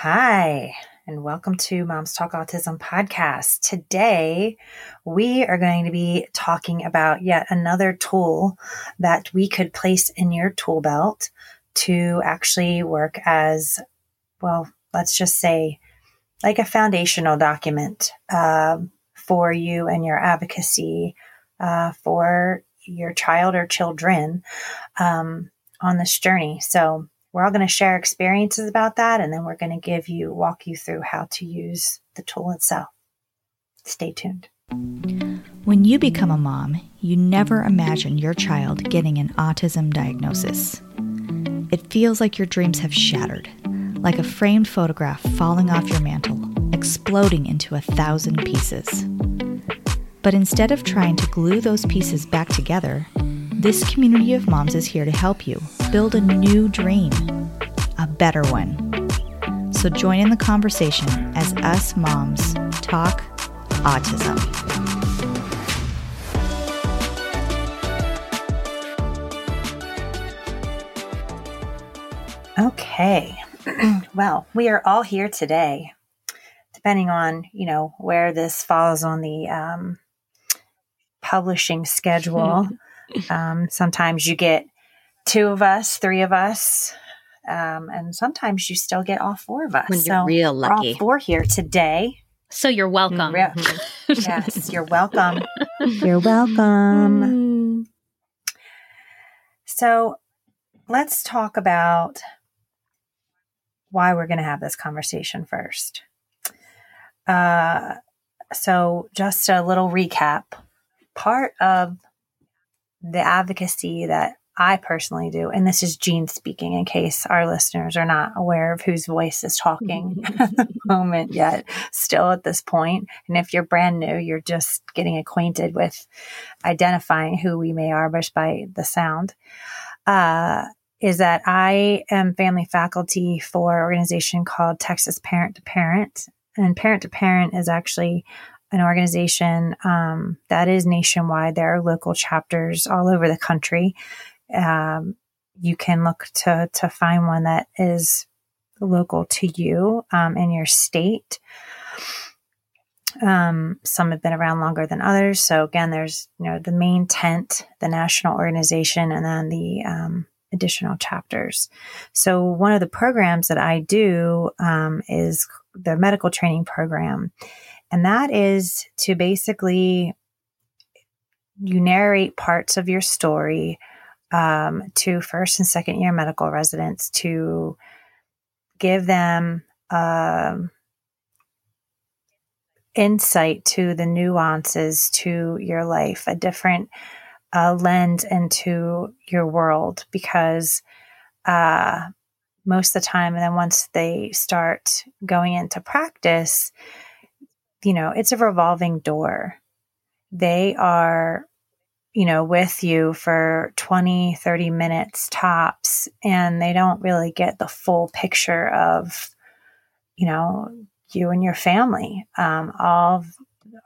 Hi, and welcome to Moms Talk Autism podcast. Today, we are going to be talking about yet another tool that we could place in your tool belt to actually work as, well, let's just say, like a foundational document uh, for you and your advocacy uh, for your child or children um, on this journey. So, we're all going to share experiences about that, and then we're going to give you, walk you through how to use the tool itself. Stay tuned. When you become a mom, you never imagine your child getting an autism diagnosis. It feels like your dreams have shattered, like a framed photograph falling off your mantle, exploding into a thousand pieces. But instead of trying to glue those pieces back together, this community of moms is here to help you build a new dream, a better one. So join in the conversation as us moms talk autism. Okay. well, we are all here today, depending on, you know, where this falls on the um, publishing schedule. um, sometimes you get two of us, three of us, um, and sometimes you still get all four of us. When you're so real lucky. all four here today. So you're welcome. Real- yes, you're welcome. you're welcome. So let's talk about why we're going to have this conversation first. Uh, so, just a little recap. Part of the advocacy that I personally do, and this is Jean speaking in case our listeners are not aware of whose voice is talking at the moment yet, still at this point. And if you're brand new, you're just getting acquainted with identifying who we may are just by the sound. Uh, is that I am family faculty for an organization called Texas Parent to Parent. And Parent to Parent is actually an organization um, that is nationwide. There are local chapters all over the country. Um, you can look to to find one that is local to you um, in your state. Um, some have been around longer than others. So again, there's you know the main tent, the national organization, and then the um, additional chapters. So one of the programs that I do um, is the medical training program, and that is to basically you narrate parts of your story um, to first and second year medical residents to give them um, insight to the nuances to your life, a different uh, lens into your world because uh, most of the time, and then once they start going into practice, you know, it's a revolving door. They are, you know, with you for 20, 30 minutes tops, and they don't really get the full picture of, you know, you and your family. Um, all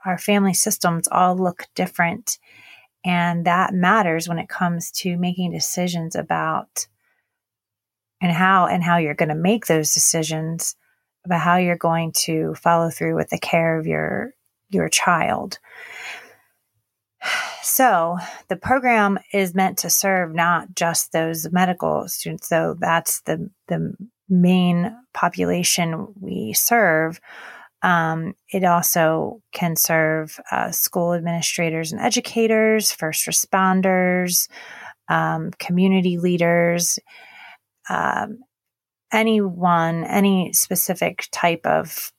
our family systems all look different. And that matters when it comes to making decisions about and how and how you're going to make those decisions about how you're going to follow through with the care of your your child. so the program is meant to serve not just those medical students, though that's the the main population we serve. Um, it also can serve uh, school administrators and educators, first responders, um, community leaders, um, anyone, any specific type of,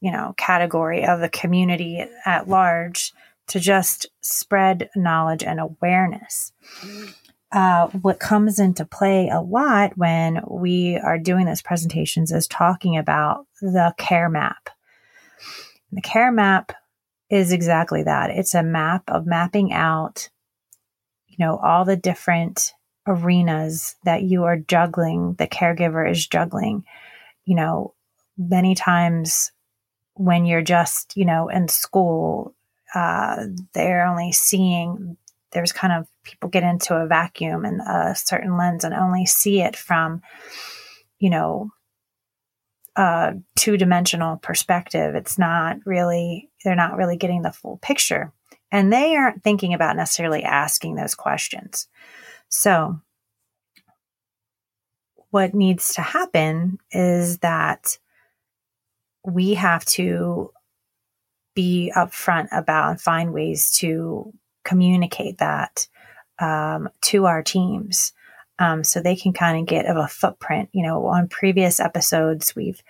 you know, category of the community at large to just spread knowledge and awareness. Uh, what comes into play a lot when we are doing these presentations is talking about the care map. The care map is exactly that. It's a map of mapping out, you know, all the different arenas that you are juggling, the caregiver is juggling. You know, many times when you're just, you know, in school, uh, they're only seeing, there's kind of people get into a vacuum and a certain lens and only see it from, you know, a two dimensional perspective. It's not really, they're not really getting the full picture. And they aren't thinking about necessarily asking those questions. So, what needs to happen is that we have to be upfront about and find ways to communicate that um, to our teams um, so they can kind of get of a footprint. You know, on previous episodes, we've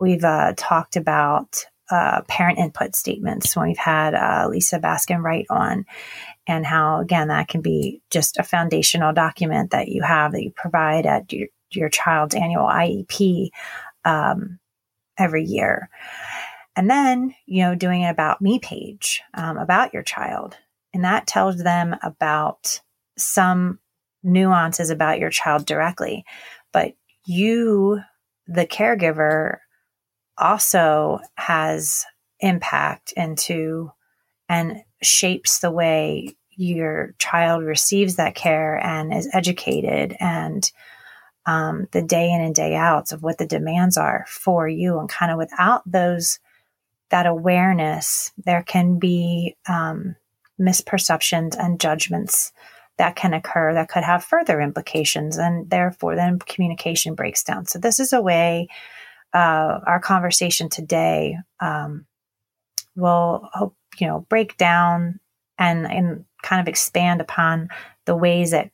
we've uh, talked about uh, parent input statements when we've had uh, Lisa Baskin Wright on, and how again that can be just a foundational document that you have that you provide at your, your child's annual IEP um, every year. And then, you know, doing an about me page um, about your child. And that tells them about some nuances about your child directly. But you, the caregiver, also has impact into and shapes the way your child receives that care and is educated and um, the day in and day outs of what the demands are for you and kind of without those that awareness, there can be um, misperceptions and judgments that can occur that could have further implications, and therefore then communication breaks down. So this is a way uh, our conversation today um, will hope you know break down and and kind of expand upon the ways that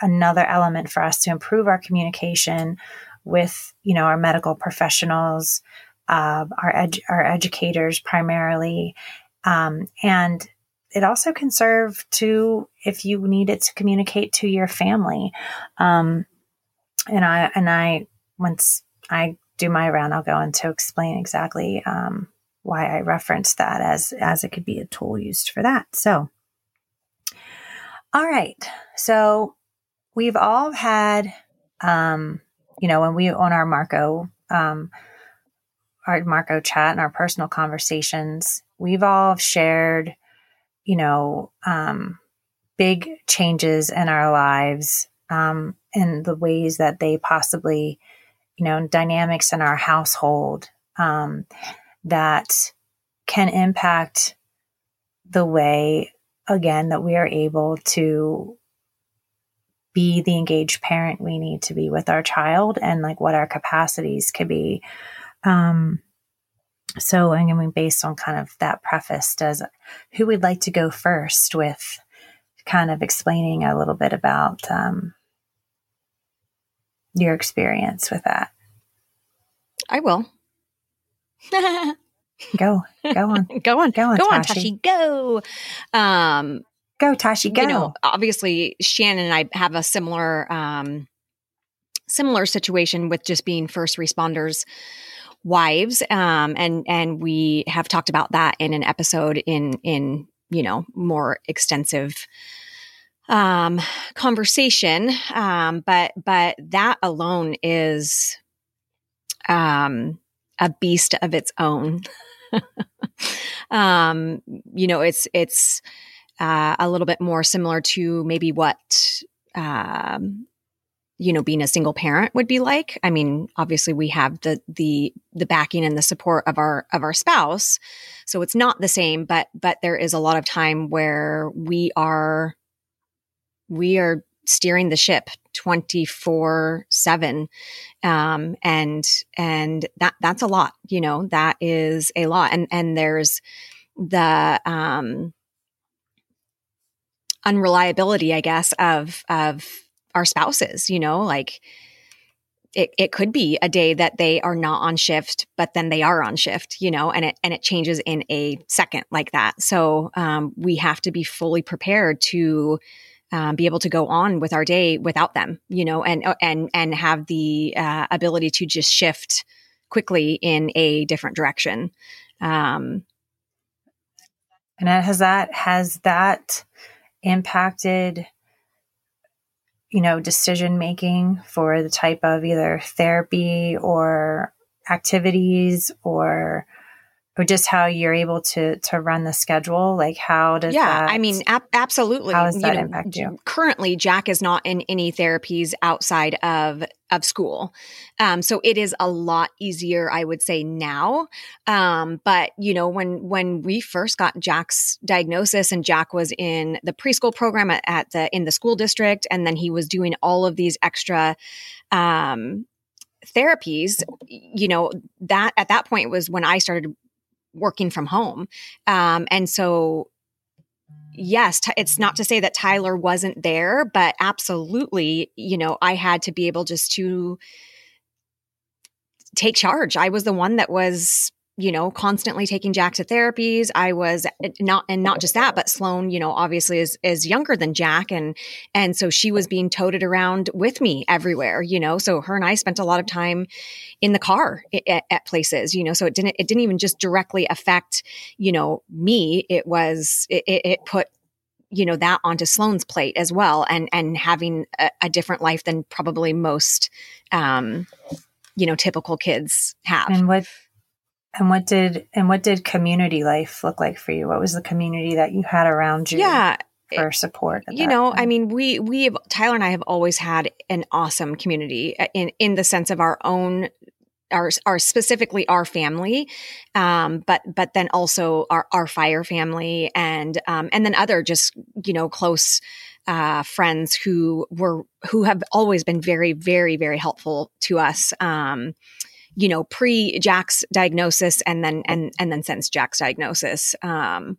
another element for us to improve our communication with you know our medical professionals uh, our our educators primarily, um, and it also can serve to if you need it to communicate to your family. Um, and I and I once I do my round, I'll go into explain exactly um, why I referenced that as as it could be a tool used for that. So, all right, so we've all had, um, you know, when we on our Marco um, our Marco chat and our personal conversations, we've all shared, you know, um, big changes in our lives um, and the ways that they possibly, you know, dynamics in our household um, that can impact the way, again, that we are able to be the engaged parent we need to be with our child and like what our capacities could be um, so to be based on kind of that preface. Does who would like to go first with kind of explaining a little bit about um, your experience with that? I will. go, go on, go on, go on, go Tashi. on, Tashi, go. Um, go, Tashi, go. You know, obviously, Shannon and I have a similar, um, similar situation with just being first responders wives um, and and we have talked about that in an episode in in you know more extensive um, conversation um, but but that alone is um, a beast of its own. Um, you know it's it's uh, a little bit more similar to maybe what um, you know being a single parent would be like. I mean obviously we have the the the backing and the support of our of our spouse. So it's not the same but but there is a lot of time where we are we are steering the ship 24 7 um and and that that's a lot you know that is a lot and and there's the um unreliability i guess of of our spouses, you know, like it, it could be a day that they are not on shift, but then they are on shift, you know, and it and it changes in a second like that. So um, we have to be fully prepared to um, be able to go on with our day without them, you know, and uh, and and have the uh, ability to just shift quickly in a different direction. Um, and has that has that impacted you know, decision making for the type of either therapy or activities or or just how you're able to to run the schedule? Like how does yeah that, i mean ab- absolutely. how does that you know, impact you? currently jack is not in any therapies outside of of school. Um, so it is a lot easier i would say now. Um, but you know when when we first got jack's diagnosis and jack was in the preschool program at, at the in the school district and then he was doing all of these extra um, therapies you know that at that point was when i started working from home. Um, and so, yes, t- it's not to say that Tyler wasn't there, but absolutely, you know, I had to be able just to take charge. I was the one that was you know, constantly taking Jack to therapies. I was eh, not, and not just that, but Sloan, you know, obviously is, is younger than Jack. And, and so she was being toted around with me everywhere, you know, so her and I spent a lot of time in the car at, at places, you know, so it didn't, it didn't even just directly affect, you know, me. It was, it, it put you know that onto Sloan's plate as well, and and having a, a different life than probably most, um, you know, typical kids have. And what and what did and what did community life look like for you? What was the community that you had around you? Yeah, for support. You know, time? I mean, we we have Tyler and I have always had an awesome community uh, in in the sense of our own our, our specifically our family, um, but but then also our our fire family and um, and then other just you know close uh, friends who were who have always been very very very helpful to us. Um, you know, pre Jack's diagnosis and then and and then since Jack's diagnosis. Um,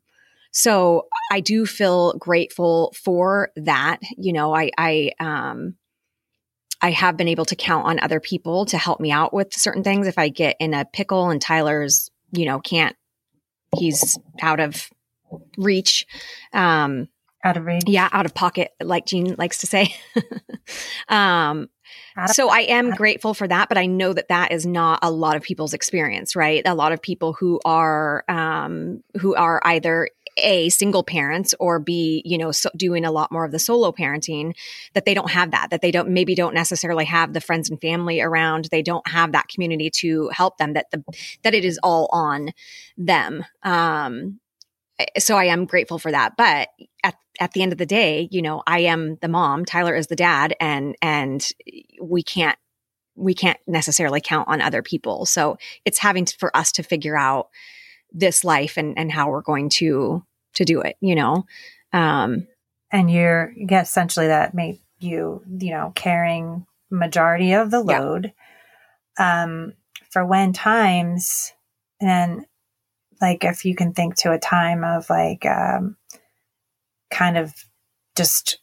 so I do feel grateful for that. You know, I I um I have been able to count on other people to help me out with certain things. If I get in a pickle and Tyler's, you know, can't he's out of reach. Um out of reach. Yeah, out of pocket, like Jean likes to say. um, so I am grateful for that, but I know that that is not a lot of people's experience, right? A lot of people who are um, who are either a single parents or b you know so doing a lot more of the solo parenting that they don't have that that they don't maybe don't necessarily have the friends and family around they don't have that community to help them that the that it is all on them um so I am grateful for that. But at at the end of the day, you know, I am the mom, Tyler is the dad, and and we can't we can't necessarily count on other people. So it's having to, for us to figure out this life and and how we're going to to do it, you know. Um and you're yeah, essentially that made you, you know, carrying majority of the load. Yeah. Um for when times and like if you can think to a time of like um, kind of just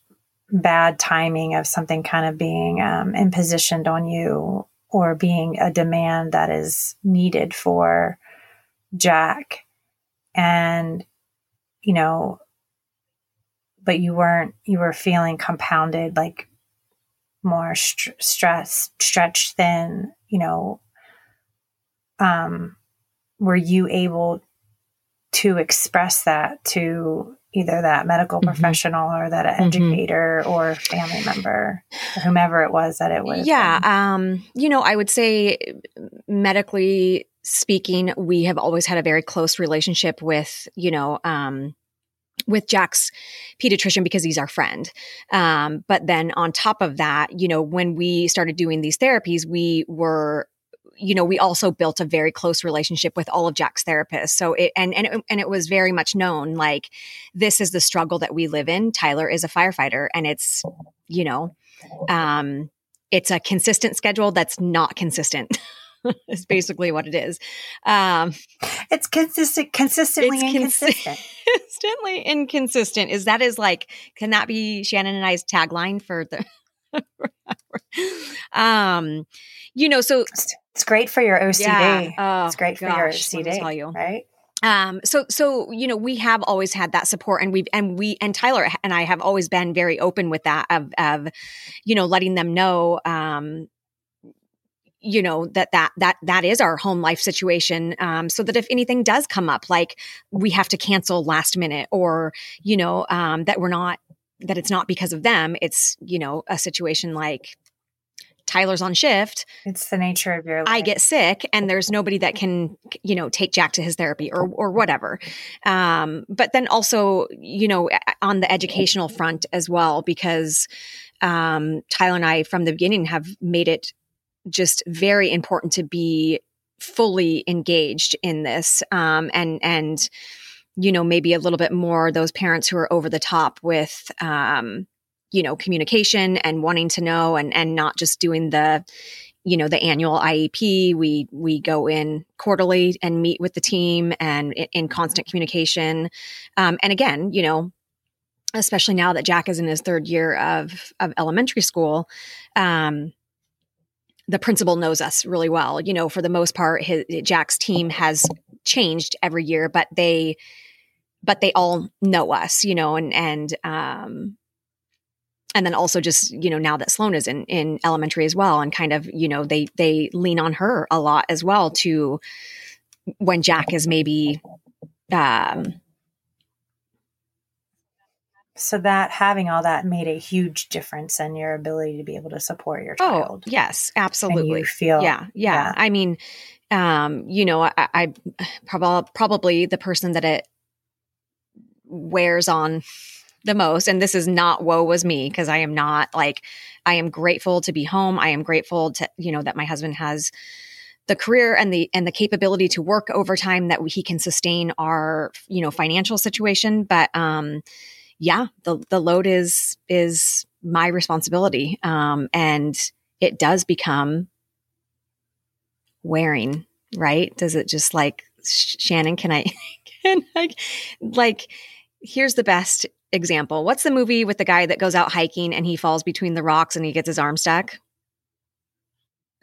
bad timing of something kind of being um, impositioned on you or being a demand that is needed for Jack. And, you know, but you weren't, you were feeling compounded, like more st- stress, stretched thin, you know, um, were you able to express that to either that medical mm-hmm. professional or that mm-hmm. educator mm-hmm. or family member or whomever it was that it was yeah um, you know i would say medically speaking we have always had a very close relationship with you know um, with Jack's pediatrician because he's our friend. Um, but then on top of that, you know, when we started doing these therapies, we were you know, we also built a very close relationship with all of Jack's therapists. So it, and, and, it, and it was very much known like this is the struggle that we live in. Tyler is a firefighter and it's, you know, um, it's a consistent schedule that's not consistent. is basically what it is. Um, it's consistent, consistently it's inconsistent. Consistently inconsistent. Is that is like, can that be Shannon and I's tagline for the? um, you know, so it's great for your OCD. Yeah. Oh, it's great for your OCD, you. right? um so so you know we have always had that support and we've and we and tyler and i have always been very open with that of of you know letting them know um you know that that that that is our home life situation um, so that if anything does come up like we have to cancel last minute or you know um, that we're not that it's not because of them it's you know a situation like Tyler's on shift. It's the nature of your life. I get sick and there's nobody that can, you know, take Jack to his therapy or or whatever. Um, but then also, you know, on the educational front as well, because um, Tyler and I from the beginning have made it just very important to be fully engaged in this um, and and you know maybe a little bit more those parents who are over the top with um, you know communication and wanting to know and and not just doing the you know the annual IEP we we go in quarterly and meet with the team and in, in constant communication um, and again you know especially now that Jack is in his third year of of elementary school um, the principal knows us really well. You know, for the most part, his, Jack's team has changed every year, but they, but they all know us. You know, and and um, and then also just you know now that Sloan is in in elementary as well, and kind of you know they they lean on her a lot as well to when Jack is maybe um so that having all that made a huge difference in your ability to be able to support your oh, child. Oh, yes, absolutely. feel yeah, yeah, yeah, I mean, um, you know, I, I probably probably the person that it wears on the most and this is not woe was me because i am not like i am grateful to be home i am grateful to you know that my husband has the career and the and the capability to work overtime that he can sustain our you know financial situation but um yeah, the the load is is my responsibility, um, and it does become wearing. Right? Does it just like Shannon? Can I? Can I? Like, here's the best example. What's the movie with the guy that goes out hiking and he falls between the rocks and he gets his arm stuck?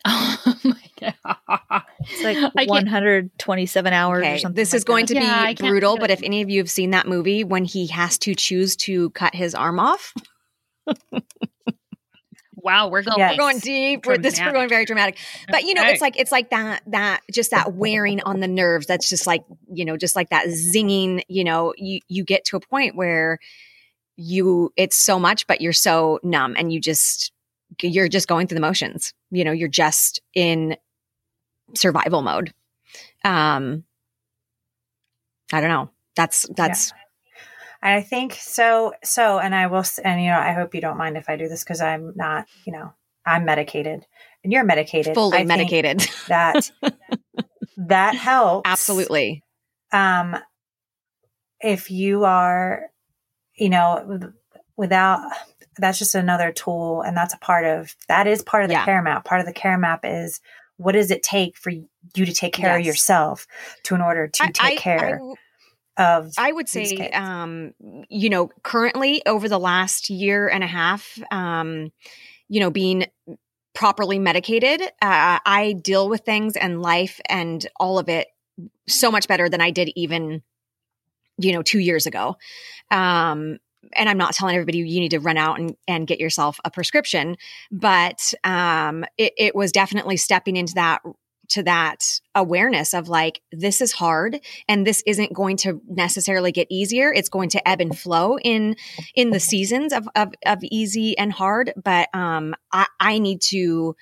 Oh my god! It's like 127 hours okay. or something. This like is going that. to yeah, be brutal, but if any of you have seen that movie, when he has to choose to cut his arm off. wow, we're going yes. we're going deep. We're, this we're going very dramatic. But you know, okay. it's like it's like that that just that wearing on the nerves. That's just like you know, just like that zinging. You know, you you get to a point where you it's so much, but you're so numb, and you just you're just going through the motions. You know, you're just in survival mode. Um, I don't know. That's that's. Yeah. I think so. So, and I will, and you know, I hope you don't mind if I do this because I'm not, you know, I'm medicated and you're medicated. Fully I medicated. That that helps absolutely. Um, if you are, you know, without that's just another tool and that's a part of that is part of the yeah. care map part of the care map is what does it take for you to take care yes. of yourself to in order to I, take I, care I, of i would say um you know currently over the last year and a half um you know being properly medicated uh, i deal with things and life and all of it so much better than i did even you know 2 years ago. Um and I'm not telling everybody you need to run out and, and get yourself a prescription, but um, it, it was definitely stepping into that to that awareness of like this is hard and this isn't going to necessarily get easier it's going to ebb and flow in in the seasons of of, of easy and hard but um I, I need to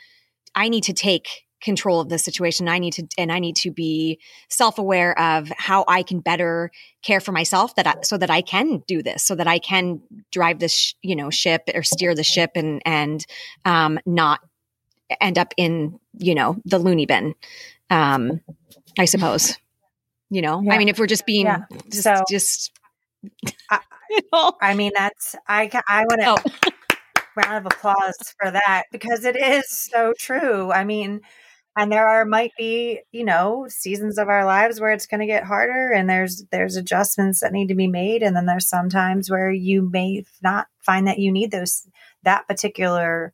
i need to take control of the situation. I need to, and I need to be self aware of how I can better care for myself that I, so that I can do this, so that I can drive this, sh- you know, ship or steer the ship and, and, um, not end up in, you know, the loony bin. Um, I suppose, you know, Yeah. I mean, if we're just being Yeah. just, So- just, I- you know, I mean, that's I. I want to Oh. round of applause for that because it is so true. I mean, and there are might be you know seasons of our lives where it's going to get harder, and there's there's adjustments that need to be made, and then there's sometimes where you may not find that you need those that particular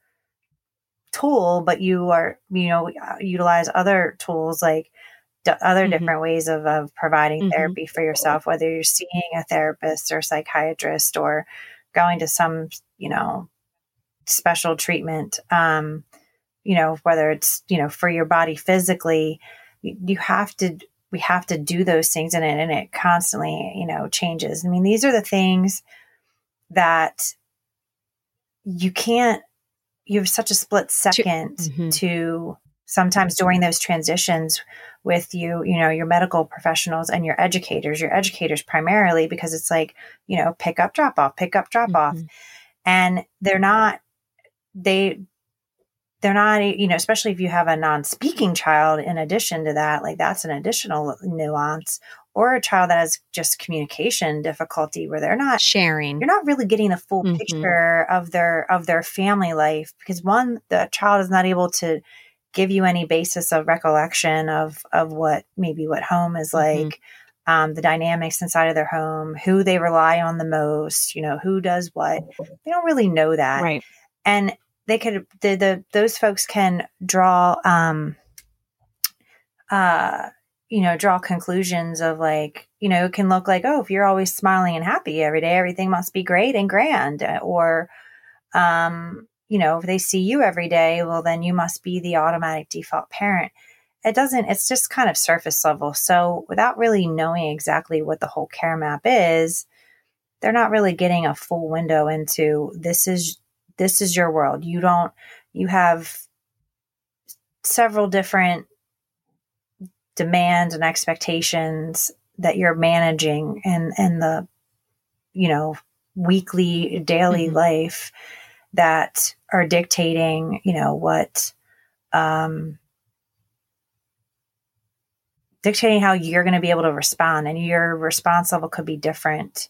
tool, but you are you know uh, utilize other tools like d- other Mhm. different ways of, of providing Mhm. therapy for yourself, whether you're seeing a therapist or psychiatrist or going to some, you know, special treatment. Um, you know, whether it's, you know, for your body physically, you, you have to, we have to do those things and it, and it constantly, you know, changes. I mean, these are the things that you can't, you have such a split 2nd Mhm. to sometimes during those transitions with you, you know, your medical professionals and your educators, your educators primarily, because it's like, you know, pick up, drop off, pick up, drop off. Mhm. And they're not, they, they're not, you know, especially if you have a non speaking child in addition to that, like that's an additional nuance, or a child that has just communication difficulty where they're not sharing. you're not really getting the full Mhm. picture of their of their family life because one the child is not able to give you any basis of recollection of of what maybe what home is Mhm. like um, the dynamics inside of their home who they rely on the most you know who does what they don't really know that Right. and they could the, the those folks can draw um uh you know draw conclusions of like you know it can look like oh if you're always smiling and happy every day everything must be great and grand. Or um you know if they see you every day well then you must be the automatic default parent. It doesn't it's just kind of surface level. So without really knowing exactly what the whole care map is they're not really getting a full window into this is this is your world you don't you have several different demands and expectations that you're managing and and the you know weekly daily Mhm. life that are dictating you know what um dictating how you're going to be able to respond and your response level could be different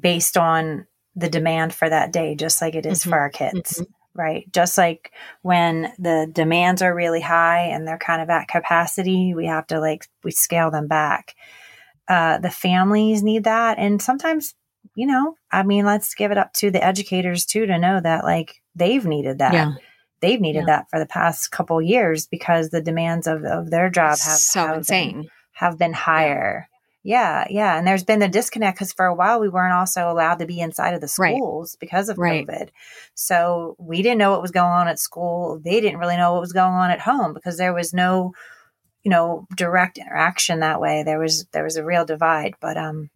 based on the demand for that day just like it is Mhm. for our kids Mhm. right just like when the demands are really high and they're kind of at capacity we have to like we scale them back uh the families need that and sometimes you know i mean let's give it up to the educators too to know that like they've needed that Yeah. they've needed Yeah. that for the past couple years because the demands of, of their job have so have been- insane. have been higher. Yeah, yeah. And there's been the disconnect because for a while we weren't also allowed to be inside of the Right. schools because of Right. COVID. So we didn't know what was going on at school. They didn't really know what was going on at home because there was no, you know, direct interaction that way. There was there was a real divide. But um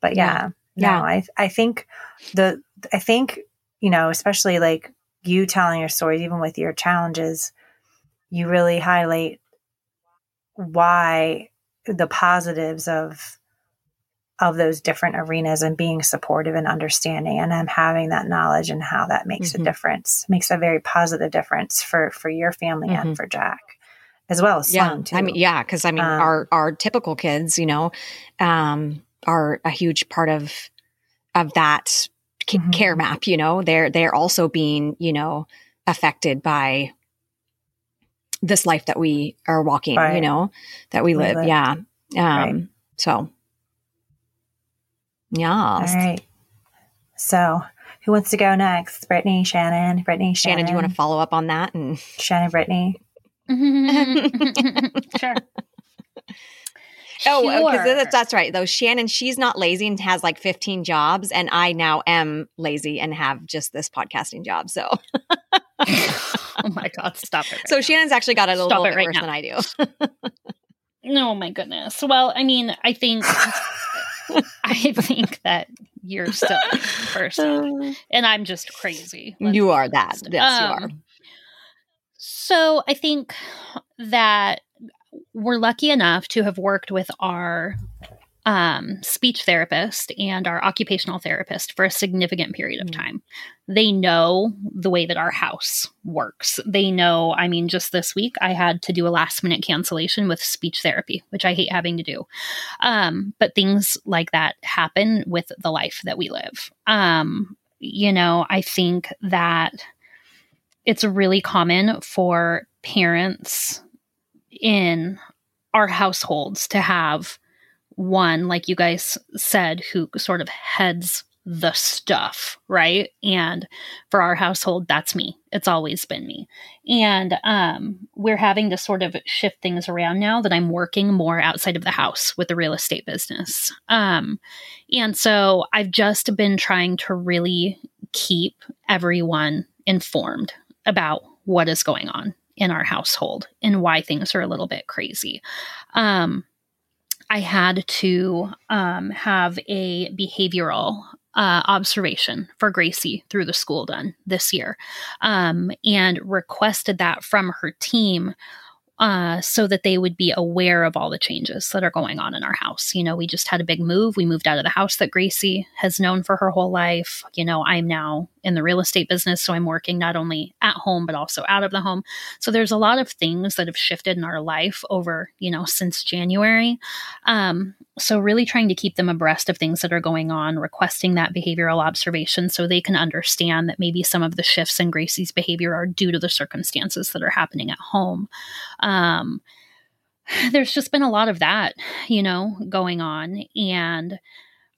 but yeah. Yeah. No, I I think the I think, you know, especially like you telling your stories, even with your challenges, you really highlight why the positives of of those different arenas and being supportive and understanding and having that knowledge and how that makes Mhm. a difference makes a very positive difference for for your family Mhm. and for Jack as well as yeah Sloan too. i mean yeah because i mean Um, our our typical kids you know um are a huge part of of that ca- Mhm. care map you know they're they're also being you know affected by this life that we are walking you know that we We live live. yeah um Right. so yeah All right. So who wants to go next? Brittany, Shannon, Brittany, Shannon. shannon do you want to follow up on that and Shannon, Brittany. sure. Oh, because that's, that's right. Though Shannon, she's not lazy and has like 15 jobs, and I now am lazy and have just this podcasting job. So, oh my god, stop it. right so now. Shannon's actually got it a Stop little it bit right worse now. than I do. Oh my goodness. Well, I mean, I think I think that you're still first, and I'm just crazy. Let's you are that. Yes, you are. Um, So I think that we're lucky enough to have worked with our um, speech therapist and our occupational therapist for a significant period of mm. time. They know the way that our house works. They know, I mean, just this week, I had to do a last minute cancellation with speech therapy, which I hate having to do. Um, but things like that happen with the life that we live. Um, you know, I think that it's really common for parents in our households to have one, like you guys said, who sort of heads the stuff, right? And for our household, that's me. It's always been me. And um, we're having to sort of shift things around now that I'm working more outside of the house with the real estate business. Um, and so I've just been trying to really keep everyone informed about what is going on in our household and why things are a little bit crazy. Um, I had to um, have a behavioral uh, observation for Gracie through the school done this year um, and requested that from her team uh, so that they would be aware of all the changes that are going on in our house. You know, we just had a big move. We moved out of the house that Gracie has known for her whole life. You know, I'm now in the real estate business, so I'm working not only at home but also out of the home. So there's a lot of things that have shifted in our life over, you know, since January. Um, so really trying to keep them abreast of things that are going on, requesting that behavioral observation so they can understand that maybe some of the shifts in Gracie's behavior are due to the circumstances that are happening at home. Um, there's just been a lot of that, you know, going on. And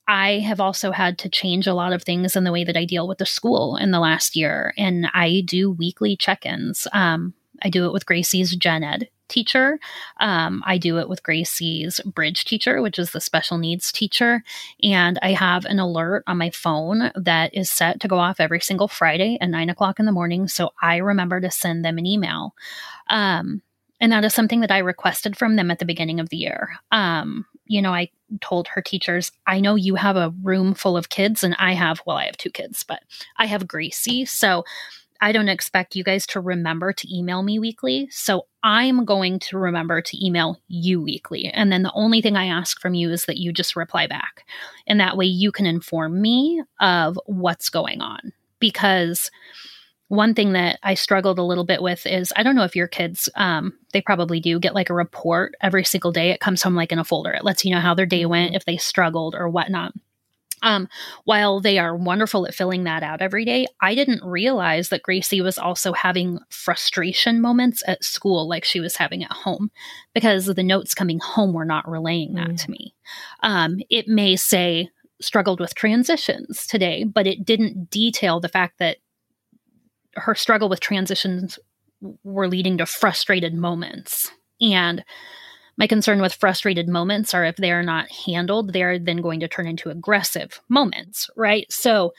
I have also had to change a lot of things in the way that I deal with the school in the last year. And I do weekly check ins. Um, I do it with Gracie's gen ed teacher. Um, I do it with Gracie's bridge teacher, which is the special needs teacher. And I have an alert on my phone that is set to go off every single Friday at nine o'clock in the morning. So I remember to send them an email. Um, and that is something that I requested from them at the beginning of the year. Um, you know, I told her teachers, I know you have a room full of kids, and I have, well, I have two kids, but I have Gracie. So I don't expect you guys to remember to email me weekly. So I'm going to remember to email you weekly. And then the only thing I ask from you is that you just reply back. And that way you can inform me of what's going on. Because one thing that I struggled a little bit with is I don't know if your kids, um, they probably do get like a report every single day. It comes home like in a folder. It lets you know how their day went, mm-hmm. if they struggled or whatnot. Um, while they are wonderful at filling that out every day, I didn't realize that Gracie was also having frustration moments at school like she was having at home because the notes coming home were not relaying that mm. to me. Um, it may say, struggled with transitions today, but it didn't detail the fact that her struggle with transitions were leading to frustrated moments. And my concern with frustrated moments are if they are not handled, they are then going to turn into aggressive moments, right? So,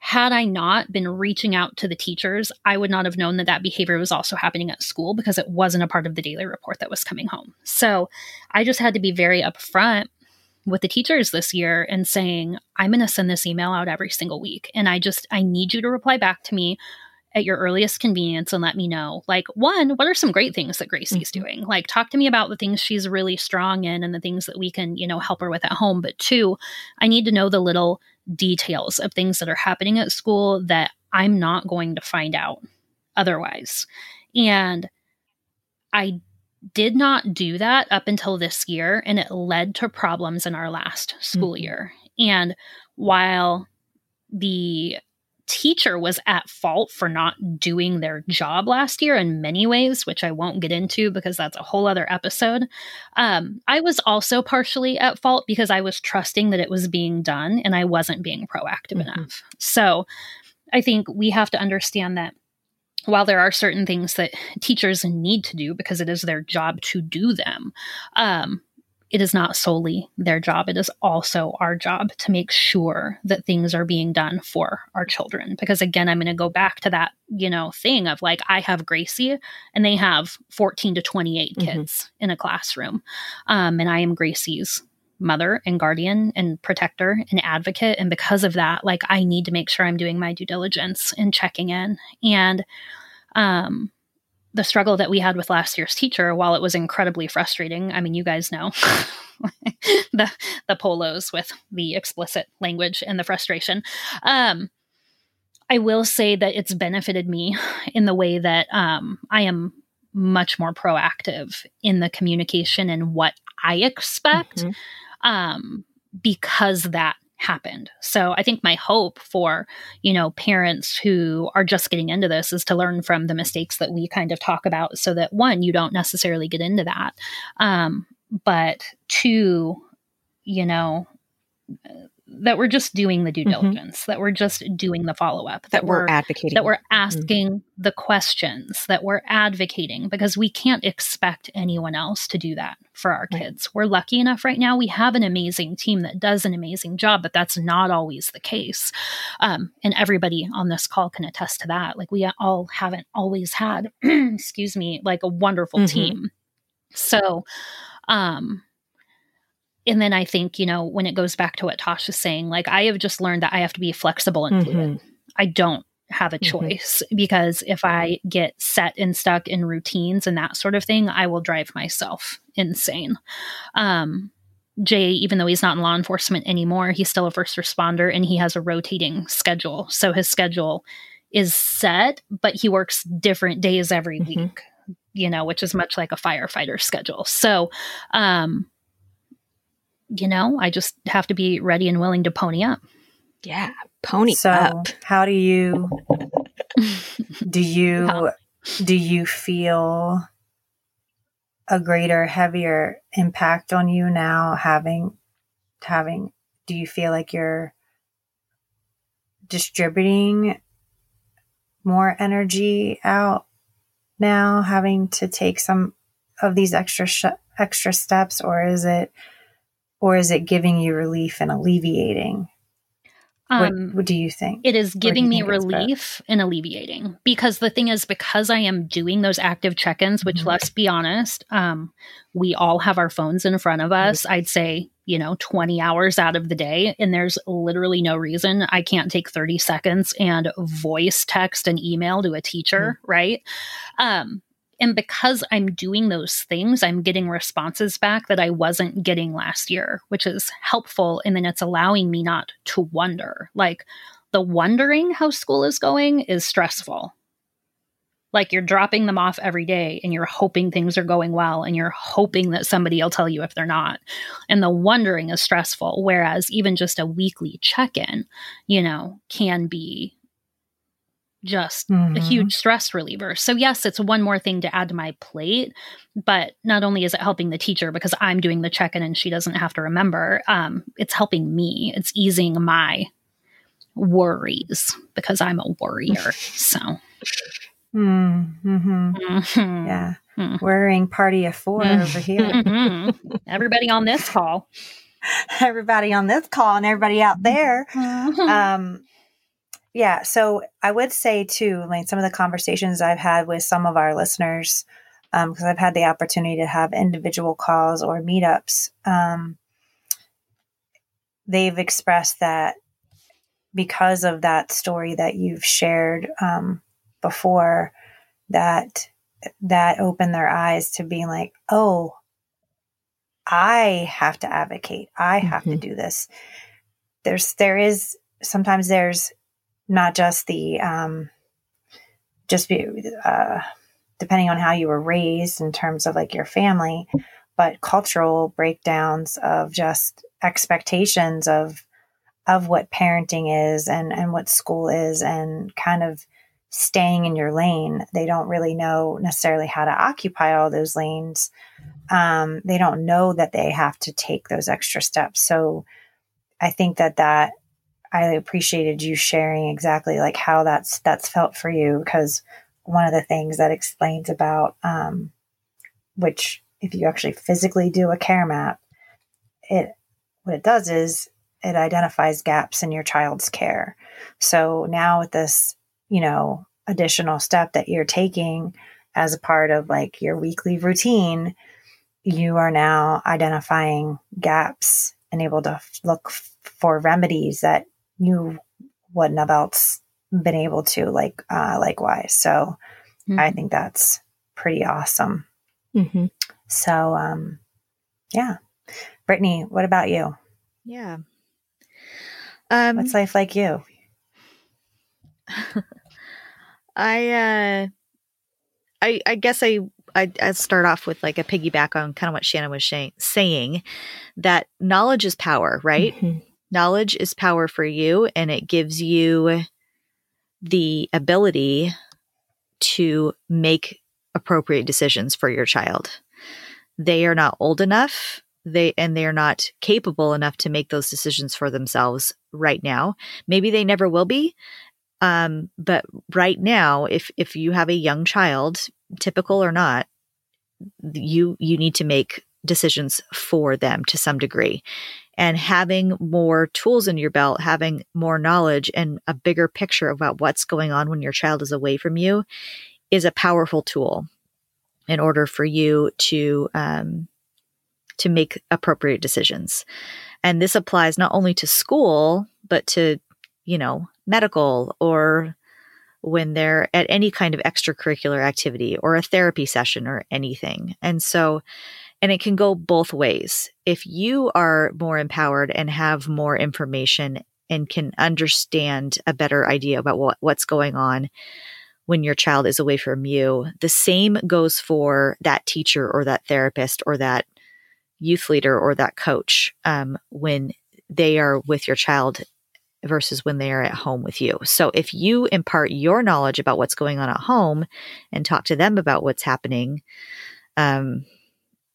had I not been reaching out to the teachers, I would not have known that that behavior was also happening at school because it wasn't a part of the daily report that was coming home. So, I just had to be very upfront with the teachers this year and saying, I'm going to send this email out every single week. And I just, I need you to reply back to me at your earliest convenience and let me know. Like, one, what are some great things that Gracie's mm-hmm. doing? Like, talk to me about the things she's really strong in and the things that we can, you know, help her with at home. But two, I need to know the little details of things that are happening at school that I'm not going to find out otherwise. And I did not do that up until this year, and it led to problems in our last school mm-hmm. year. And while the teacher was at fault for not doing their job last year in many ways, which I won't get into because that's a whole other episode. Um, I was also partially at fault because I was trusting that it was being done and I wasn't being proactive mm-hmm. enough. So I think we have to understand that while there are certain things that teachers need to do because it is their job to do them, um, it is not solely their job. It is also our job to make sure that things are being done for our children. Because again, I'm going to go back to that, you know, thing of like, I have Gracie and they have 14 to 28 mm-hmm. kids mm-hmm. in a classroom. Um, and I am Gracie's mother and guardian and protector and advocate. And because of that, like, I need to make sure I'm doing my due diligence and checking in. And, um, the struggle that we had with last year's teacher, while it was incredibly frustrating, I mean, you guys know the the polos with the explicit language and the frustration. Um, I will say that it's benefited me in the way that um, I am much more proactive in the communication and what I expect mm-hmm. um, because that happened. So I think my hope for, you know, parents who are just getting into this is to learn from the mistakes that we kind of talk about so that one, you don't necessarily get into that. Um, but two, you know, that we're just doing the due mm-hmm. diligence, that we're just doing the follow up, that, that, we're, advocating, that we're mm-hmm. asking mm-hmm. the questions, that we're advocating, because we can't expect anyone else to do that for our right. kids. We're lucky enough right now. We have an amazing team that does an amazing job, but that's not always the case. Um, and everybody on this call can attest to that. Like, we all haven't always had, excuse me, like a wonderful mm-hmm. team. So, um, and then I think, you know, when it goes back to what Tosh is saying, like I have just learned that I have to be flexible and mm-hmm. fluid. I don't have a mm-hmm. choice mm-hmm. because if I get set and stuck in routines and that sort of thing, I will drive myself insane. Um, Jay, even though he's not in law enforcement anymore, he's still a first responder and he has a rotating schedule. So his schedule is set, but he works different days every mm-hmm. week, you know, which is much like a firefighter schedule. So, um, you know, I just have to be ready and willing to pony up. Yeah, pony so up. How do you do you how? do you feel a greater, heavier impact on you now having having do you feel like you're distributing more energy out now having to take some of these extra sh- extra steps or is it or is it giving you relief and alleviating? Um, what, what, do you think? It is giving me relief and alleviating because the thing is, because I am doing those active check ins, which mm-hmm. let's be honest, um, we all have our phones in front of us. Mm-hmm. I'd say, you know, 20 hours out of the day. And there's literally no reason I can't take 30 seconds and voice text and email to a teacher, mm-hmm. right? Um, and because I'm doing those things, I'm getting responses back that I wasn't getting last year, which is helpful. And then it's allowing me not to wonder. Like the wondering how school is going is stressful. Like you're dropping them off every day and you're hoping things are going well and you're hoping that somebody will tell you if they're not. And the wondering is stressful. Whereas even just a weekly check in, you know, can be just mm-hmm. a huge stress reliever. So, yes, it's one more thing to add to my plate, but not only is it helping the teacher because I'm doing the check in and she doesn't have to remember, um, it's helping me. It's easing my worries because I'm a worrier. So, mm-hmm. Mm-hmm. yeah. Mm-hmm. Worrying party of 4 mm-hmm. over here. Mm-hmm. Everybody on this call. everybody on this call and everybody out there. Um, yeah. So I would say too, like some of the conversations I've had with some of our listeners, because um, I've had the opportunity to have individual calls or meetups, um, they've expressed that because of that story that you've shared um, before, that that opened their eyes to being like, oh, I have to advocate. I have mm-hmm. to do this. There's there is sometimes there's not just the um, just be uh, depending on how you were raised in terms of like your family, but cultural breakdowns of just expectations of of what parenting is and and what school is and kind of staying in your lane. They don't really know necessarily how to occupy all those lanes. Um, they don't know that they have to take those extra steps. So I think that that I appreciated you sharing exactly like how that's that's felt for you because one of the things that explains about um, which if you actually physically do a care map, it what it does is it identifies gaps in your child's care. So now with this, you know, additional step that you're taking as a part of like your weekly routine, you are now identifying gaps and able to look for remedies that you wouldn't have else been able to like uh, likewise. So mm-hmm. I think that's pretty awesome. Mm-hmm. So, um, yeah. Brittany, what about you? Yeah. Um, What's life like you? I uh I I guess I I I start off with like a piggyback on kind of what Shannon was saying saying that knowledge is power, right? Mhm. Knowledge is power for you and it gives you the ability to make appropriate decisions for your child. They are not old enough they and they are not capable enough to make those decisions for themselves right now. Maybe they never will be, um, but right now, if if you have a young child, typical or not, you you need to make decisions for them to some degree. And having more tools in your belt, having more knowledge and a bigger picture about what's going on when your child is away from you is a powerful tool in order for you to um, to make appropriate decisions. And this applies not only to school, but to, you know, medical or when they're at any kind of extracurricular activity or a therapy session or anything. And so, and it can go both ways. If you are more empowered and have more information and can understand a better idea about what, what's going on when your child is away from you, the same goes for that teacher or that therapist or that youth leader or that coach um, when they are with your child versus when they are at home with you. So if you impart your knowledge about what's going on at home and talk to them about what's happening, um,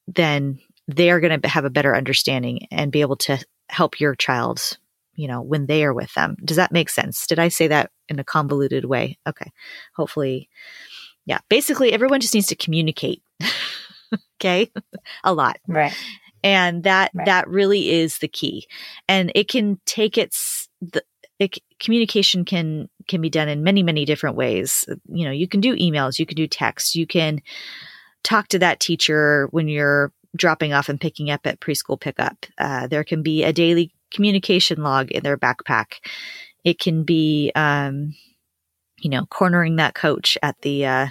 then they are going to have a better understanding and be able to help your child, you know, when they are with them. Does that make sense? Did I say that in a convoluted way? Okay. Hopefully. Yeah. Basically, everyone just needs to communicate. okay. a lot Right. and that Right. that really is the key and it can take its the it, communication can can be done in many many different ways you know you can do emails you can do text you can talk to that teacher when you're dropping off and picking up at preschool pickup. Uh, there can be a daily communication log in their backpack. It can be um, you know cornering that coach at the uh,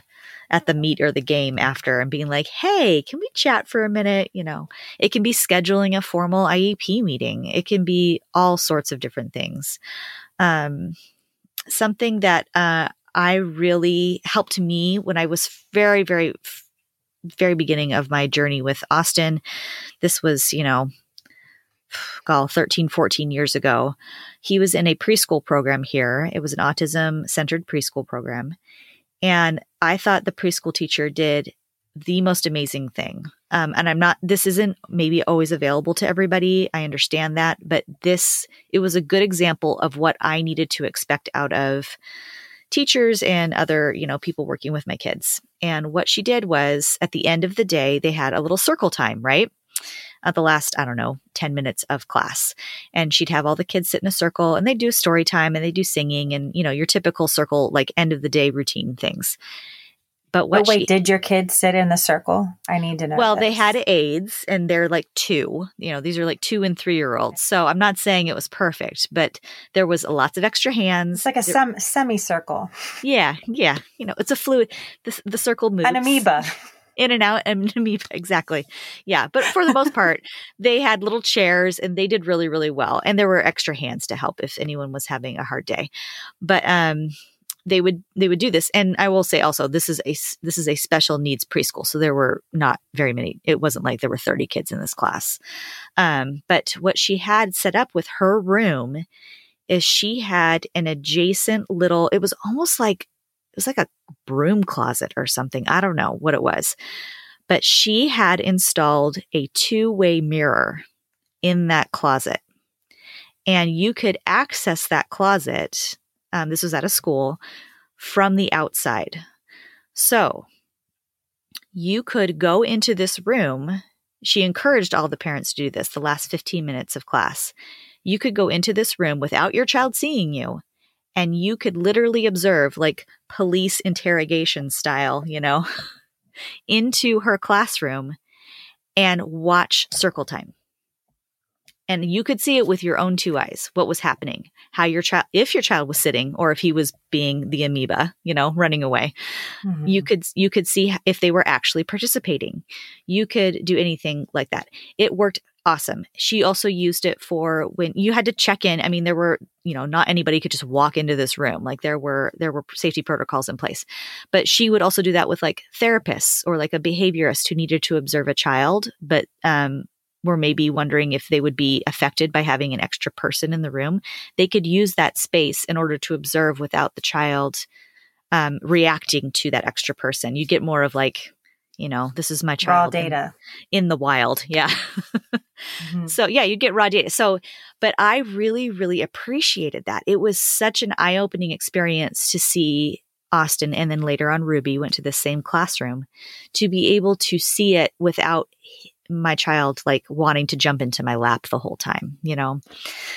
at the meet or the game after and being like hey can we chat for a minute? You know it can be scheduling a formal iep meeting. It can be all sorts of different things. Um, something that uh, i really helped me when i was very very very beginning of my journey with austin this was you know gall 13 14 years ago he was in a preschool program here it was an autism centered preschool program and I thought the preschool teacher did the most amazing thing. Um, and I'm not, this isn't maybe always available to everybody. I understand that. But this, it was a good example of what I needed to expect out of teachers and other, you know, people working with my kids. And what she did was at the end of the day, they had a little circle time, right? At the last, I don't know, 10 minutes of class. And she'd have all the kids sit in a circle and they do story time and they do singing and, you know, your typical circle, like end of the day routine things. But what wait, she, did your kids sit in the circle? I need to know. well, they had aides and they're like two. You know, these are like two and three year olds. So I'm not saying it was perfect, but there was lots of extra hands. It's like a There- sem- semicircle, yeah, yeah. You know, it's a fluid. The, the circle moves an amoeba. in and out and amoeba exactly yeah but for the most part they had little chairs and they did really really well and there were extra hands to help if anyone was having a hard day but um they would they would do this and i will say also this is a this is a special needs preschool so there were not very many it wasn't like there were 30 kids in this class um but what she had set up with her room is she had an adjacent little it was almost like it was like a broom closet or something. I don't know what it was. But she had installed a two way mirror in that closet. And you could access that closet. Um, this was at a school from the outside. So you could go into this room. She encouraged all the parents to do this the last 15 minutes of class. You could go into this room without your child seeing you and you could literally observe like police interrogation style, you know, into her classroom and watch circle time. And you could see it with your own two eyes what was happening how your child if your child was sitting or if he was being the amoeba you know running away. Mm-hmm. you could you could see if they were actually participating. You could do anything like that. It worked awesome. She also used it for when you had to check in. I mean there were you know not anybody could just walk into this room. Like there were there were safety protocols in place. But she would also do that with like therapists or like a behaviorist who needed to observe a child. But um were maybe wondering if they would be affected by having an extra person in the room, they could use that space in order to observe without the child um, reacting to that extra person. You get more of like, you know, this is my child. Raw data. In, in the wild. Yeah. mm-hmm. So, yeah, you get raw data. So, but I really, really appreciated that. It was such an eye opening experience to see Austin and then later on Ruby went to the same classroom to be able to see it without my child like wanting to jump into my lap the whole time, you know?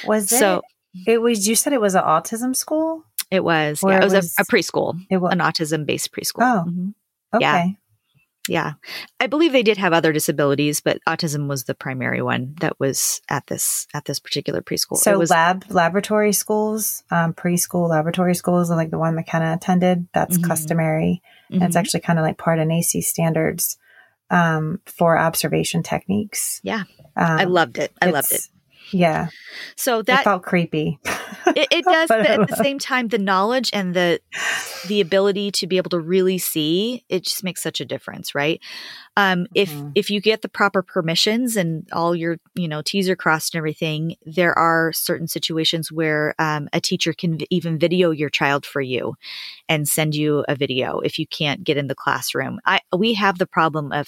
Was? So, it was, you said it was an autism school? It was. yeah, it was, was, a, a, preschool, it was, an autism based preschool. Oh, mm-hmm. okay. Yeah. Yeah. I believe they did have other disabilities, but autism was the primary one that was at this at this particular preschool. So was, lab laboratory schools, um, preschool laboratory schools, like the one McKenna attended, that's mm-hmm. customary. Mm-hmm. And it's actually kind of like part of NAEYC standards um, for observation techniques. Yeah. Um, I loved it. I loved it. Yeah. So that it felt creepy. it, it does, but at the same time, the knowledge and the the ability to be able to really see it just makes such a difference, right? Um, if mm-hmm. if you get the proper permissions and all your you know T's are crossed and everything, there are certain situations where um, a teacher can v- even video your child for you and send you a video if you can't get in the classroom. I we have the problem of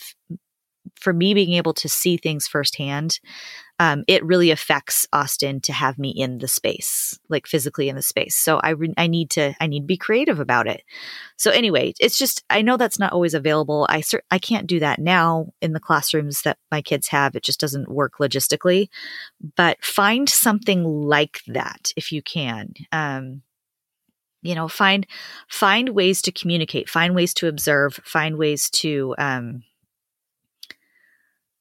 for me being able to see things firsthand, um, it really affects Austin to have me in the space, like physically in the space. So I re- I need to I need to be creative about it. So anyway, it's just I know that's not always available. I cer- I can't do that now in the classrooms that my kids have. It just doesn't work logistically. But find something like that if you can. Um, you know, find find ways to communicate, find ways to observe, find ways to um,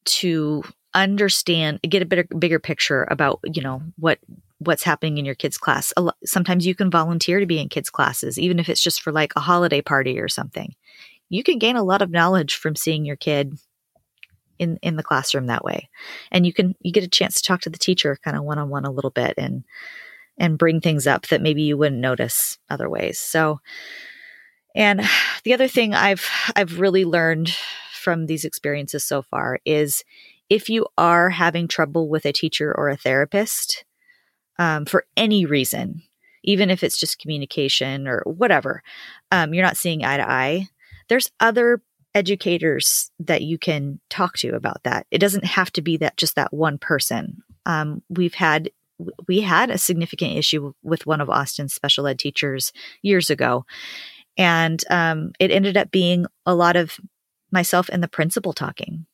to understand get a bigger bigger picture about you know what what's happening in your kids class. Sometimes you can volunteer to be in kids classes even if it's just for like a holiday party or something. You can gain a lot of knowledge from seeing your kid in in the classroom that way. And you can you get a chance to talk to the teacher kind of one on one a little bit and and bring things up that maybe you wouldn't notice other ways so and the other thing i've i've really learned from these experiences so far is if you are having trouble with a teacher or a therapist um, for any reason, even if it's just communication or whatever, um, you're not seeing eye to eye, there's other educators that you can talk to about that. It doesn't have to be that just that one person. Um, we've had we had a significant issue with one of Austin's special ed teachers years ago, and um, it ended up being a lot of myself and the principal talking.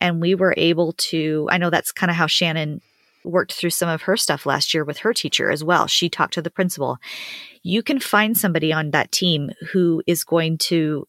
And we were able to, I know that's kind of how Shannon worked through some of her stuff last year with her teacher as well. She talked to the principal. You can find somebody on that team who is going to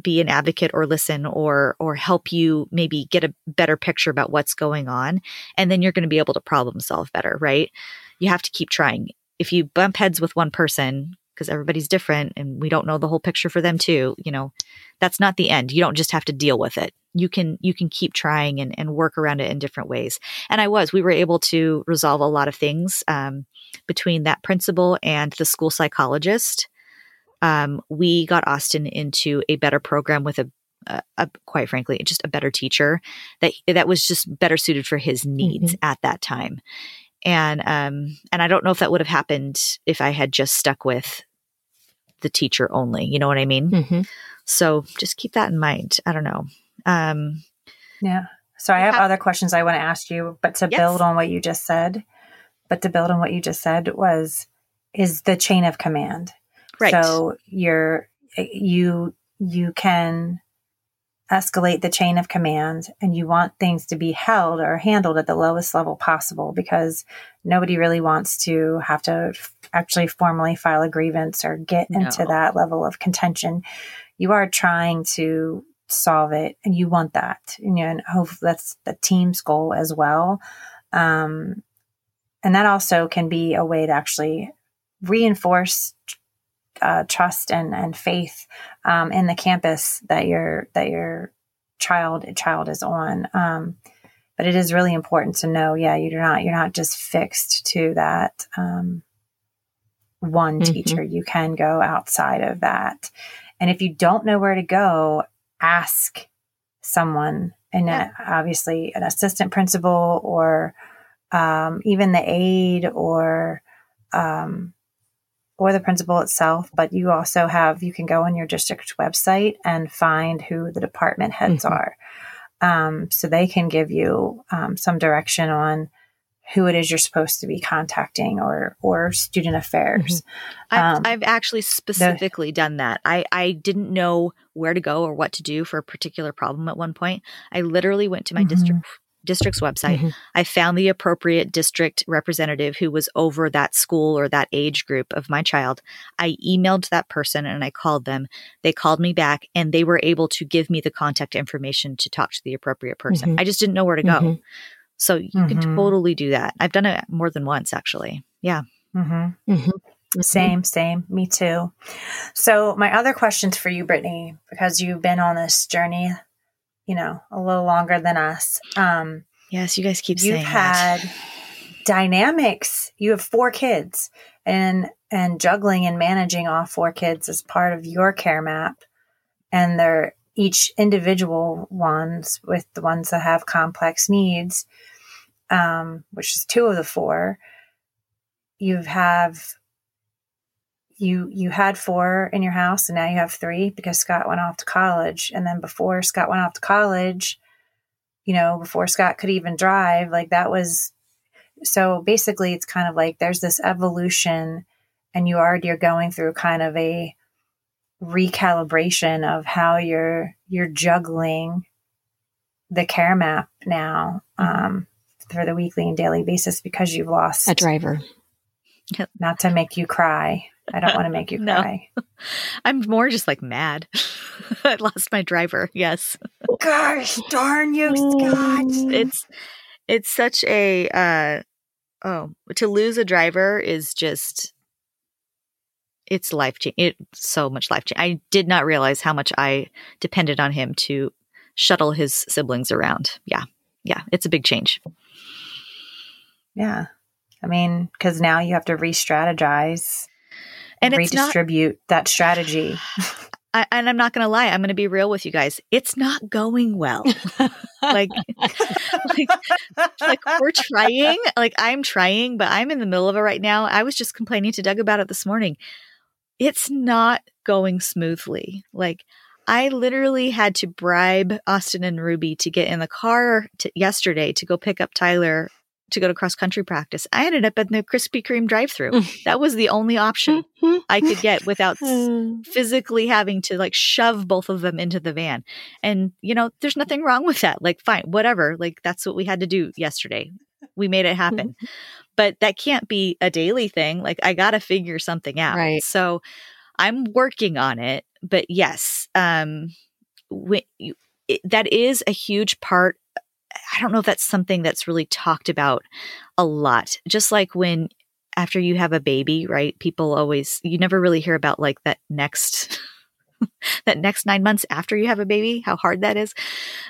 be an advocate or listen or or help you maybe get a better picture about what's going on and then you're going to be able to problem solve better, right? You have to keep trying. If you bump heads with one person, because everybody's different and we don't know the whole picture for them too you know that's not the end you don't just have to deal with it you can you can keep trying and, and work around it in different ways and i was we were able to resolve a lot of things um, between that principal and the school psychologist um, we got austin into a better program with a, a, a, quite frankly just a better teacher that that was just better suited for his needs mm-hmm. at that time and um and i don't know if that would have happened if i had just stuck with the teacher only. You know what I mean? Mm-hmm. So just keep that in mind. I don't know. Um, yeah. So I have other questions I want to ask you, but to yes. build on what you just said, but to build on what you just said was, is the chain of command. Right. So you're, you, you can escalate the chain of command and you want things to be held or handled at the lowest level possible because nobody really wants to have to actually formally file a grievance or get no. into that level of contention. You are trying to solve it and you want that. And, you know, and hope that's the team's goal as well. Um, and that also can be a way to actually reinforce uh, trust and, and faith um, in the campus that your that your child child is on. Um, but it is really important to know, yeah, you're not you're not just fixed to that um, one mm-hmm. teacher. You can go outside of that, and if you don't know where to go, ask someone, and yeah. obviously an assistant principal or um, even the aide or um, or the principal itself. But you also have you can go on your district website and find who the department heads mm-hmm. are, um, so they can give you um, some direction on who it is you're supposed to be contacting or or student affairs. Mm-hmm. I've, um, I've, actually specifically the, done that. I, I didn't know where to go or what to do for a particular problem at one point. I literally went to my mm-hmm. district district's website. Mm-hmm. I found the appropriate district representative who was over that school or that age group of my child. I emailed that person and I called them. They called me back and they were able to give me the contact information to talk to the appropriate person. Mm-hmm. I just didn't know where to go. Mm-hmm. So you can mm-hmm. totally do that. I've done it more than once actually. Yeah. Mm-hmm. Mm-hmm. Same, same. Me too. So my other questions for you, Brittany, because you've been on this journey you know, a little longer than us. Um, yes, you guys keep you've saying had that. dynamics. You have four kids, and and juggling and managing all four kids is part of your care map, and they're each individual ones with the ones that have complex needs, um, which is two of the four. You have you you had four in your house and now you have three because Scott went off to college and then before Scott went off to college you know before Scott could even drive like that was so basically it's kind of like there's this evolution and you already are going through kind of a recalibration of how you're you're juggling the care map now mm-hmm. um, for the weekly and daily basis because you've lost a driver not to make you cry I don't want to make you cry. I'm more just like mad. I lost my driver. Yes. Gosh, darn you, Scott. It's it's such a uh oh, to lose a driver is just it's life changing. It's so much life changing. I did not realize how much I depended on him to shuttle his siblings around. Yeah. Yeah, it's a big change. Yeah. I mean, because now you have to re strategize and redistribute not, that strategy. I, and I'm not going to lie, I'm going to be real with you guys. It's not going well. like, like, like we're trying. Like I'm trying, but I'm in the middle of it right now. I was just complaining to Doug about it this morning. It's not going smoothly. Like I literally had to bribe Austin and Ruby to get in the car to, yesterday to go pick up Tyler to go to cross country practice. I ended up in the Krispy Kreme drive through. Mm. that was the only option I could get without physically having to like shove both of them into the van. And, you know, there's nothing wrong with that. Like, fine, whatever. Like, that's what we had to do yesterday. We made it happen. Mm-hmm. But that can't be a daily thing. Like, I got to figure something out. Right. So I'm working on it. But yes, um, when you, it, that is a huge part I don't know if that's something that's really talked about a lot. Just like when after you have a baby, right? People always you never really hear about like that next that next nine months after you have a baby, how hard that is.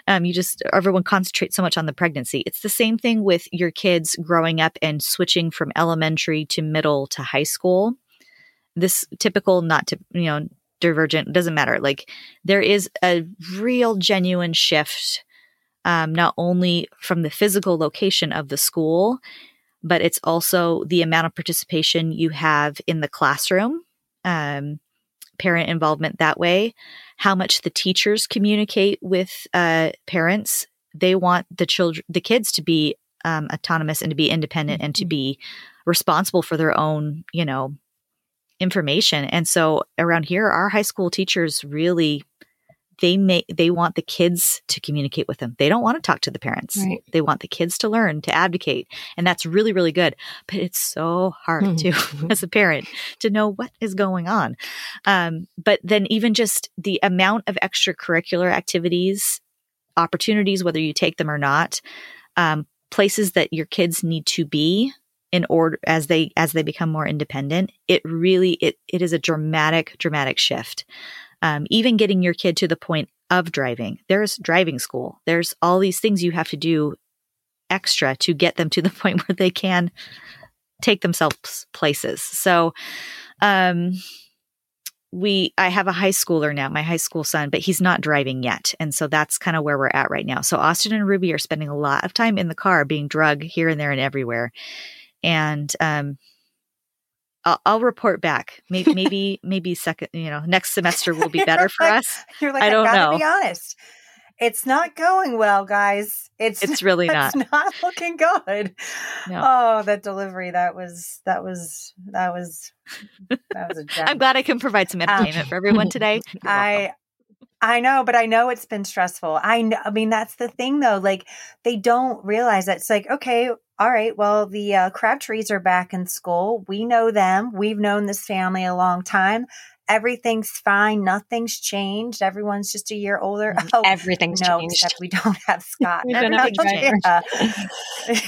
Um, you just everyone concentrates so much on the pregnancy. It's the same thing with your kids growing up and switching from elementary to middle to high school. This typical, not to you know, divergent doesn't matter. Like there is a real genuine shift um, not only from the physical location of the school, but it's also the amount of participation you have in the classroom, um, parent involvement that way, how much the teachers communicate with uh, parents. They want the children, the kids, to be um, autonomous and to be independent mm-hmm. and to mm-hmm. be responsible for their own, you know, information. And so around here, our high school teachers really they may they want the kids to communicate with them. They don't want to talk to the parents. Right. They want the kids to learn, to advocate. And that's really, really good. But it's so hard mm-hmm. to, as a parent, to know what is going on. Um, but then even just the amount of extracurricular activities, opportunities, whether you take them or not, um, places that your kids need to be in order as they as they become more independent it really it it is a dramatic dramatic shift um, even getting your kid to the point of driving. There's driving school. There's all these things you have to do extra to get them to the point where they can take themselves places. So um we i have a high schooler now my high school son but he's not driving yet. And so that's kind of where we're at right now. So austin and ruby are spending a lot of time in the car being drug here and there and everywhere. And um I'll, I'll report back. Maybe, maybe, maybe second. You know, next semester will be better for like, us. You're like, I I don't gotta know. Be honest, it's not going well, guys. It's It's really not. It's not looking good. No. Oh, that delivery. That was. That was. That was. That was a gem. I'm glad I can provide some um, entertainment for everyone today. I I know, but I know it's been stressful. I know, I mean that's the thing though. Like they don't realize that it's like okay, all right. Well, the uh, Crabtrees are back in school. We know them. We've known this family a long time. Everything's fine. Nothing's changed. Everyone's just a year older. Mm-hmm. Oh, Everything's no, changed. except we don't have Scott. Been up to yeah. Uh,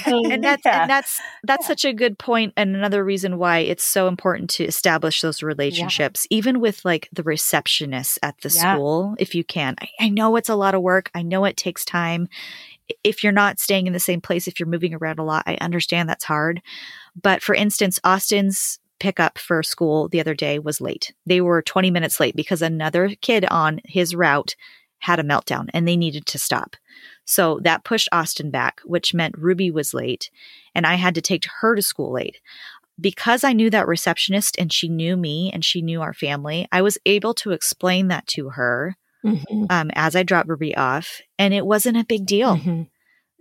oh, and that's Yeah. and that's that's such a good point and another reason why it's so important to establish those relationships even with like the receptionists at the Yeah. school if you can I, I know it's a lot of work i know it takes time if you're not staying in the same place if you're moving around a lot i understand that's hard but for instance austin's pickup for school the other day was late they were 20 minutes late because another kid on his route had a meltdown and they needed to stop so that pushed Austin back, which meant Ruby was late and I had to take her to school late. Because I knew that receptionist and she knew me and she knew our family, I was able to explain that to her Mhm. um, as I dropped Ruby off, and it wasn't a big deal. Mhm.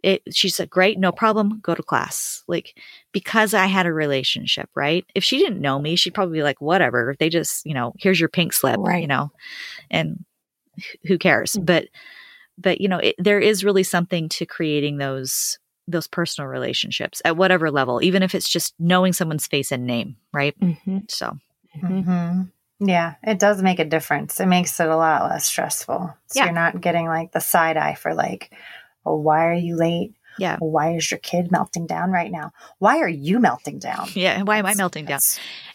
It, she said, "Great, no problem. Go to class." Like because I had a relationship, right? If she didn't know me, she'd probably be like, "Whatever." They just, you know, here's your pink slip, you know, and who cares? Mm. But but you know it, there is really something to creating those those personal relationships at whatever level even if it's just knowing someone's face and name right Mhm. so hmm Yeah, it does make a difference. It makes it a lot less stressful. So Yeah. you're not getting like the side eye for like, oh, why are you late? Yeah. "Oh, Why is your kid melting down right now? Why are you melting down? yeah why am i melting down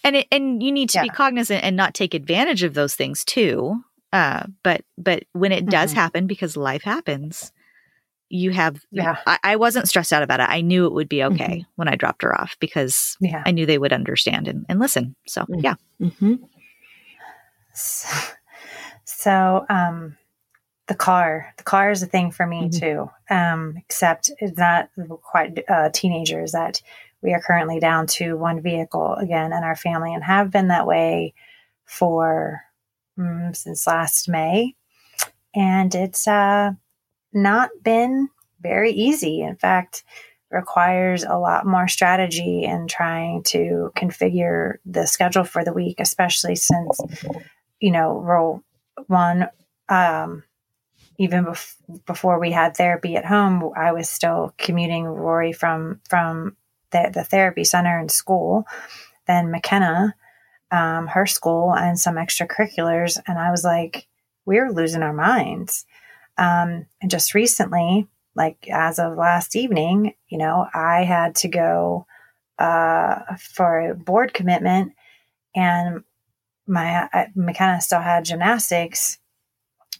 and it, and you need to be cognizant and not take advantage of those things too uh but but when it does Mhm. happen because life happens you have Yeah. I, I wasn't stressed out about it i knew it would be okay Mm-hmm. when i dropped her off because Yeah. i knew they would understand and, and listen so Mm. yeah Mhm. So, so, um, the car, the car is a thing for me Mhm. too. Um, except it's not quite uh, teenagers that we are currently down to one vehicle again in our family and have been that way for mm, since last May. And it's uh, not been very easy. In fact, requires a lot more strategy in trying to configure the schedule for the week, especially since, you know, role one, um, even bef- before we had therapy at home, I was still commuting Rory from from the, the therapy center and school. Then McKenna, um, her school, and some extracurriculars, and I was like, we're losing our minds. Um, and just recently, like as of last evening, you know, I had to go uh, for a board commitment, and my McKenna still had gymnastics.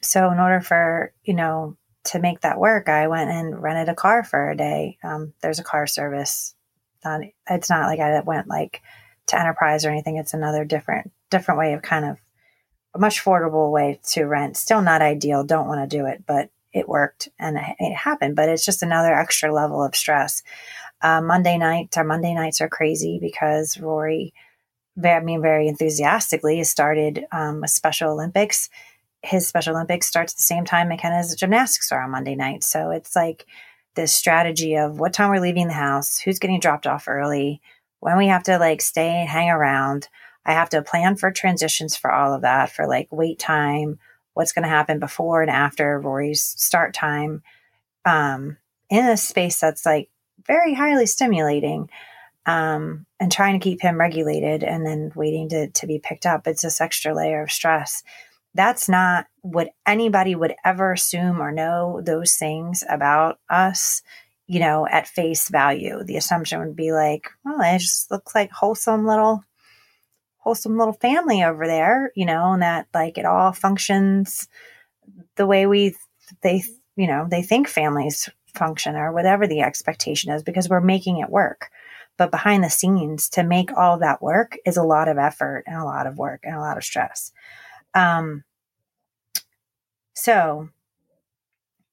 So in order for you know to make that work, I went and rented a car for a day. Um, there's a car service. Not, it's not like I went like to Enterprise or anything. It's another different different way of kind of a much affordable way to rent. Still not ideal. Don't want to do it, but it worked and it, happened. But it's just another extra level of stress. Uh, Monday nights, our Monday nights are crazy because Rory, very, I mean, very enthusiastically, started um, with Special Olympics. His Special Olympics starts at the same time McKenna's gymnastics are on Monday night. So it's like this strategy of what time we're leaving the house, who's getting dropped off early, when we have to like stay and hang around. I have to plan for transitions for all of that, for like wait time, what's going to happen before and after Rory's start time, um, in a space that's like very highly stimulating, um, and trying to keep him regulated and then waiting to, to be picked up. It's this extra layer of stress. That's not what anybody would ever assume or know those things about us you know, at face value. The assumption would be like, well, it just looks like wholesome little wholesome little family over there, you know, and that like it all functions the way we they you know, they think families function or whatever the expectation is because we're making it work. But behind the scenes, to make all that work is a lot of effort and a lot of work and a lot of stress. Um, so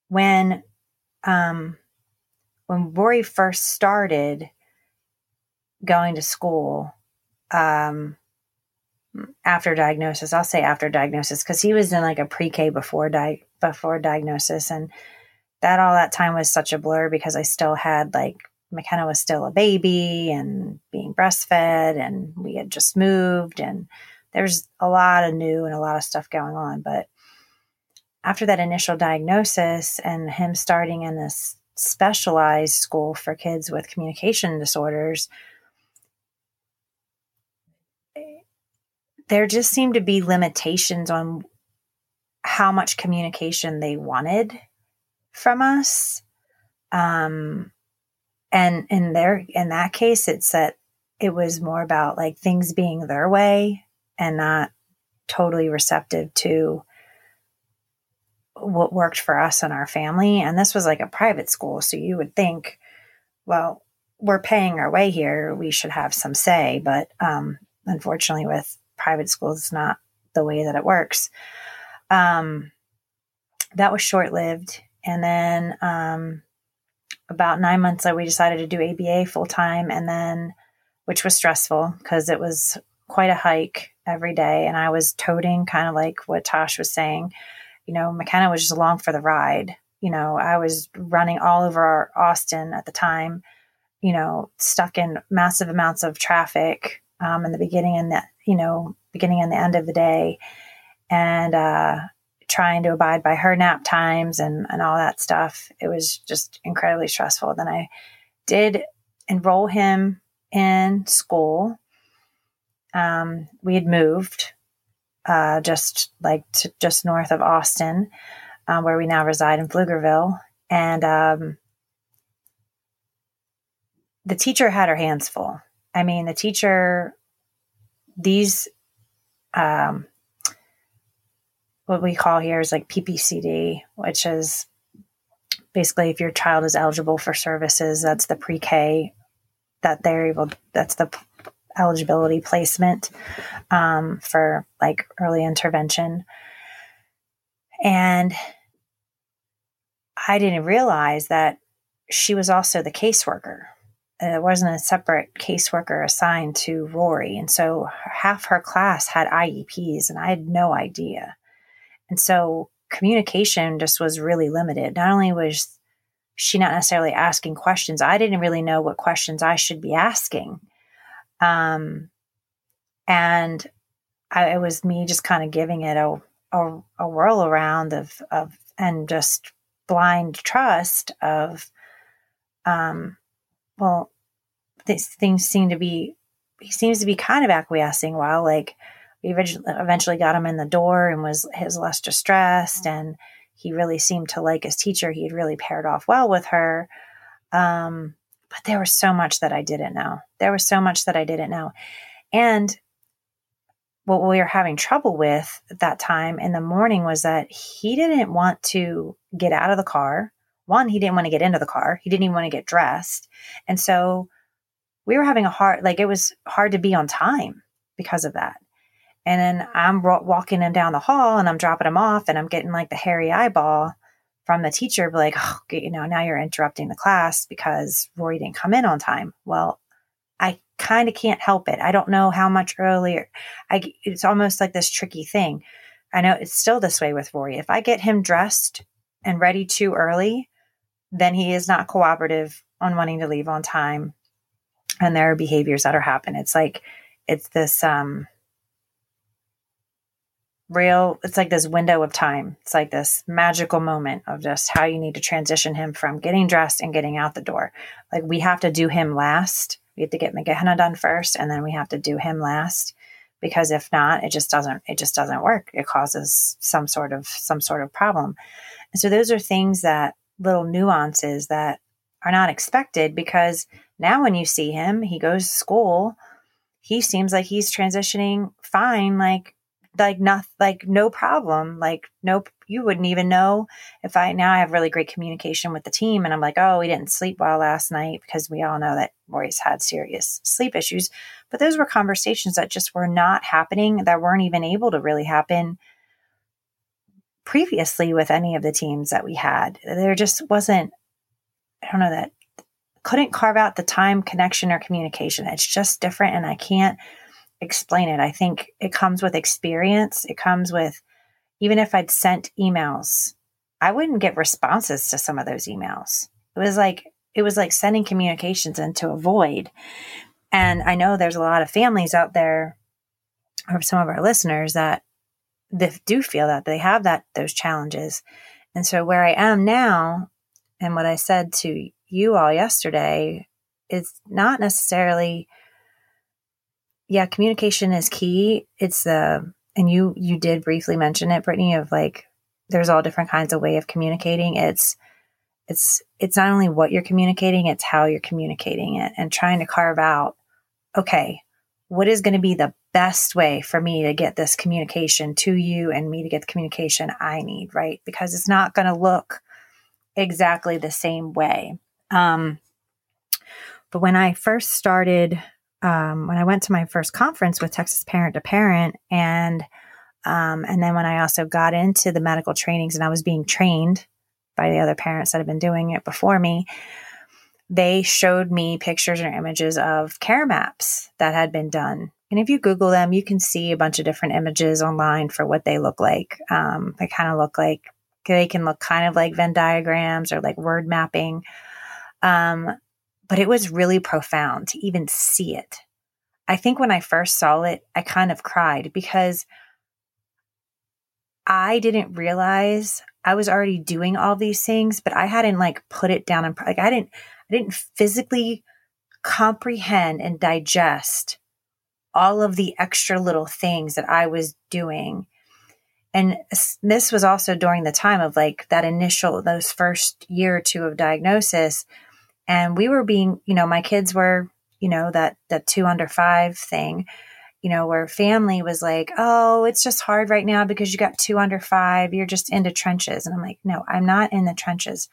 when um, when Rory first started going to school um, after diagnosis, I'll say after diagnosis because he was in like a pre-K before di- before diagnosis, and that all that time was such a blur because I still had like McKenna was still a baby and being breastfed, and we had just moved, and there's a lot of new and a lot of stuff going on. But after that initial diagnosis and him starting in this specialized school for kids with communication disorders, there just seemed to be limitations on how much communication they wanted from us. Um, and in their in that case, it's that it was more about like things being their way and not totally receptive to what worked for us and our family. And this was like a private school. So you would think, well, we're paying our way here. We should have some say. But um, unfortunately, with private schools, it's not the way that it works. Um, that was short lived. And then um, about nine months later, we decided to do ABA full time. And then, which was stressful because it was quite a hike every day. And I was toting kind of like what Tosh was saying you know, McKenna was just along for the ride. You know, I was running all over Austin at the time, you know, stuck in massive amounts of traffic um, in the beginning and the, you know, beginning and the end of the day. And, uh, trying to abide by her nap times and, and all that stuff. It was just incredibly stressful. Then I did enroll him in school. Um, we had moved uh, just like to, just north of Austin, uh, where we now reside in Pflugerville. And um, the teacher had her hands full. I mean, the teacher, these, um, what we call here is like PPCD, which is basically if your child is eligible for services, that's the pre K that they're able, that's the eligibility placement um, for like early intervention. And I didn't realize that she was also the caseworker. There wasn't a separate caseworker assigned to Rory. And so half her class had IEPs, and I had no idea. And so communication just was really limited. Not only was she not necessarily asking questions, I didn't really know what questions I should be asking. Um, and I, it was me just kind of giving it a, a, a whirl around of, of, and just blind trust of, um, well, these things seem to be, he seems to be kind of acquiescing while like we eventually, eventually got him in the door and was his less distressed and he really seemed to like his teacher. He had really paired off well with her. Um, but there was so much that I didn't know. There was so much that I didn't know. And what we were having trouble with at that time in the morning was that he didn't want to get out of the car. One, he didn't want to get into the car. He didn't even want to get dressed. And so we were having a hard, like it was hard to be on time because of that. And then I'm walking him down the hall and I'm dropping him off and I'm getting like the hairy eyeball from the teacher, be like, oh, you know, now you're interrupting the class because Rory didn't come in on time. Well, I kind of can't help it. I don't know how much earlier. I, it's almost like this tricky thing. I know it's still this way with Rory. If I get him dressed and ready too early, then he is not cooperative on wanting to leave on time. And there are behaviors that are happening. It's like, it's this, um, real it's like this window of time. It's like this magical moment of just how you need to transition him from getting dressed and getting out the door. Like we have to do him last. We have to get McKenna done first and then we have to do him last because if not it just doesn't it just doesn't work. It causes some sort of some sort of problem. And so those are things that little nuances that are not expected because now when you see him, he goes to school, he seems like he's transitioning fine, like like not like no problem. Like nope you wouldn't even know if i now i have really great communication with the team and i'm like oh we didn't sleep well last night because we all know that Rory's had serious sleep issues. But those were conversations that just were not happening that weren't even able to really happen previously with any of the teams that we had. There just wasn't i don't know that couldn't carve out the time connection or communication. It's just different and i can't explain it. I think it comes with experience. It comes with, even if I'd sent emails, I wouldn't get responses to some of those emails. It was like, it was like sending communications into a void. And I know there's a lot of families out there, or some of our listeners that, that do feel that they have that, those challenges. And so where I am now, and what I said to you all yesterday, is not necessarily yeah, communication is key. It's the, and you, you did briefly mention it, Brittany, of like, there's all different kinds of way of communicating. It's, it's, it's not only what you're communicating, it's how you're communicating it and trying to carve out, okay, what is going to be the best way for me to get this communication to you and me to get the communication I need, right? Because it's not going to look exactly the same way. Um, but when I first started um, when I went to my first conference with Texas Parent to Parent, and um, and then when I also got into the medical trainings and I was being trained by the other parents that had been doing it before me, they showed me pictures or images of care maps that had been done. And if you Google them, you can see a bunch of different images online for what they look like. Um, they kind of look like they can look kind of like Venn diagrams or like word mapping. Um, but it was really profound to even see it. I think when I first saw it, I kind of cried because I didn't realize I was already doing all these things, but I hadn't like put it down and like I didn't I didn't physically comprehend and digest all of the extra little things that I was doing. And this was also during the time of like that initial, those first year or two of diagnosis and we were being you know my kids were you know that that two under five thing you know where family was like oh it's just hard right now because you got two under five you're just into trenches. And i'm like no i'm not in the trenches.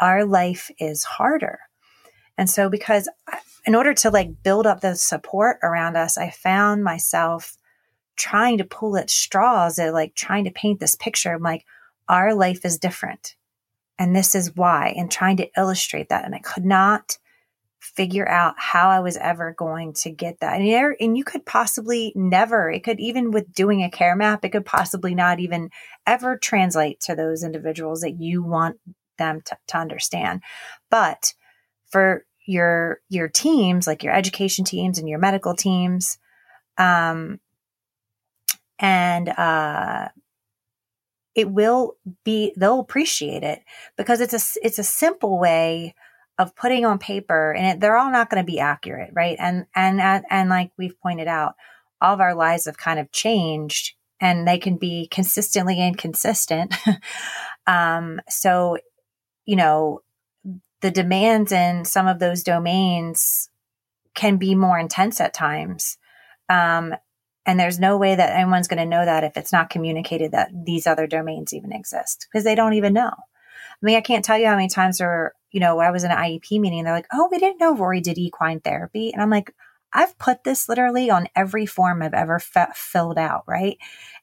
Our life is harder. And so because in order to like build up the support around us i found myself trying to pull at straws at like trying to paint this picture i'm like our life is different and this is why, and trying to illustrate that. And I could not figure out how I was ever going to get that. And, and you could possibly never, it could even with doing a care map, it could possibly not even ever translate to those individuals that you want them to, to understand. But for your your teams, like your education teams and your medical teams, um, and uh, it will be they'll appreciate it because it's a it's a simple way of putting on paper and it, they're all not going to be accurate right? And and and like we've pointed out all of our lives have kind of changed and they can be consistently inconsistent. Um so you know the demands in some of those domains can be more intense at times. Um and there's no way that anyone's going to know that if it's not communicated that these other domains even exist because they don't even know. I mean, I can't tell you how many times there, you know, I was in an IEP meeting and they're like, oh, we didn't know Rory did equine therapy. And I'm like, I've put this literally on every form I've ever filled out, right?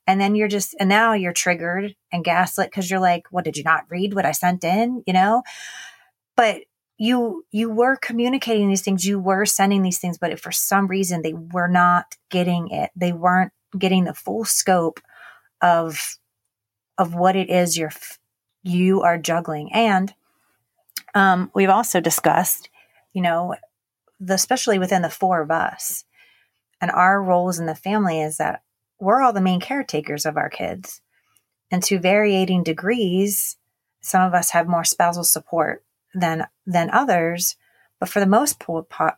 And then you're just, and now you're triggered and gaslit because you're like, what did you not read what I sent in, you know? But you you were communicating these things you were sending these things but if for some reason they were not getting it they weren't getting the full scope of of what it is you're you are juggling. And um, we've also discussed you know the, especially within the four of us and our roles in the family is that we're all the main caretakers of our kids. And to varying degrees some of us have more spousal support than than others, but for the most part,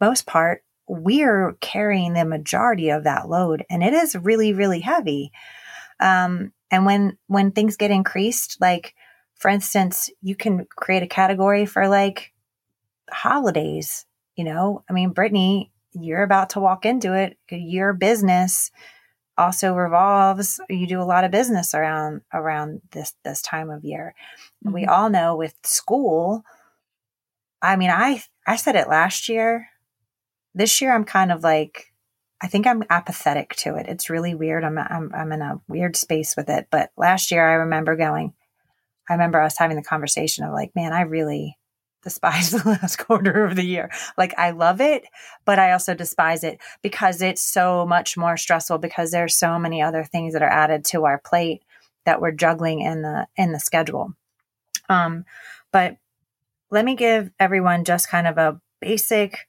most part, we're carrying the majority of that load, and it is really really heavy. Um, and when when things get increased, like for instance, you can create a category for like holidays, you know, I mean, Brittany, you're about to walk into it. Your business also revolves. You do a lot of business around around this this time of year. Mm-hmm. We all know with school. I mean, I I said it last year. This year, I'm kind of like, I think I'm apathetic to it. It's really weird. I'm I'm I'm in a weird space with it. But last year, I remember going. I remember us having the conversation of like, man, I really despise the last quarter of the year. Like I love it, but I also despise it because it's so much more stressful because there's so many other things that are added to our plate that we're juggling in the in the schedule. Um but let me give everyone just kind of a basic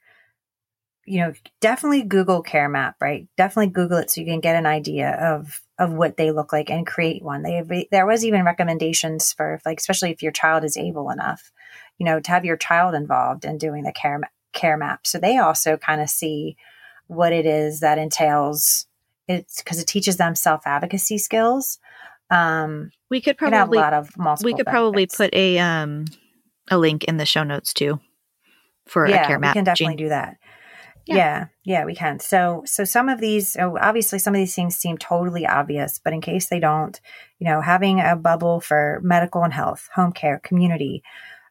you know, definitely Google Care Map, right? Definitely Google it so you can get an idea of of what they look like and create one. They there was even recommendations for like especially if your child is able enough you know, to have your child involved in doing the care care map. So they also kind of see what it is that entails. It's because it teaches them self advocacy skills. Um, we could probably a lot of multiple. We could benefits. probably put a um a link in the show notes too for yeah, a care map. We can definitely do that. Yeah. yeah. yeah, we can. So, so some of these, obviously, some of these things seem totally obvious, but in case they don't, you know, having a bubble for medical and health, home care, community,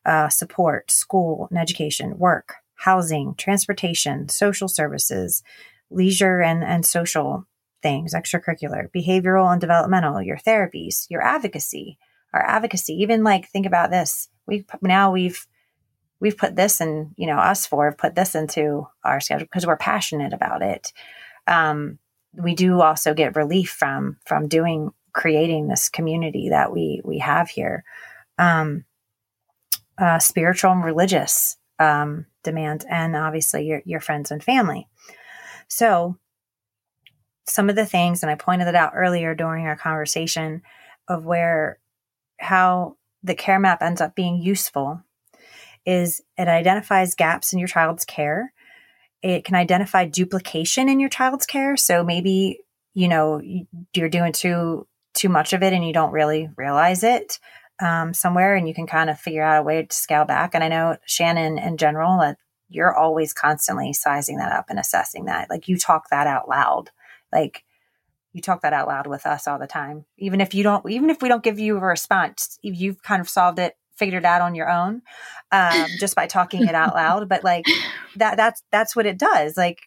uh, support, school and education, work, housing, transportation, social services, leisure and, and social things, extracurricular, behavioral and developmental, your therapies, your advocacy, our advocacy, even like think about this. We've now we've we've put this in, you know, us four have put this into our schedule because we're passionate about it. Um, we do also get relief from from doing creating this community that we we have here. Um, uh, spiritual and religious um, demand, and obviously your, your friends and family. So, some of the things, and I pointed it out earlier during our conversation of where how the care map ends up being useful is it identifies gaps in your child's care. It can identify duplication in your child's care. So maybe, you know, you're doing too too much of it and you don't really realize it um, somewhere and you can kind of figure out a way to scale back. And I know Shannon in general, that you're always constantly sizing that up and assessing that. Like you talk that out loud. Like you talk that out loud with us all the time. Even if you don't, even if we don't give you a response, you've kind of solved it, figured it out on your own, um, just by talking it out loud. But like that, that's, that's what it does. Like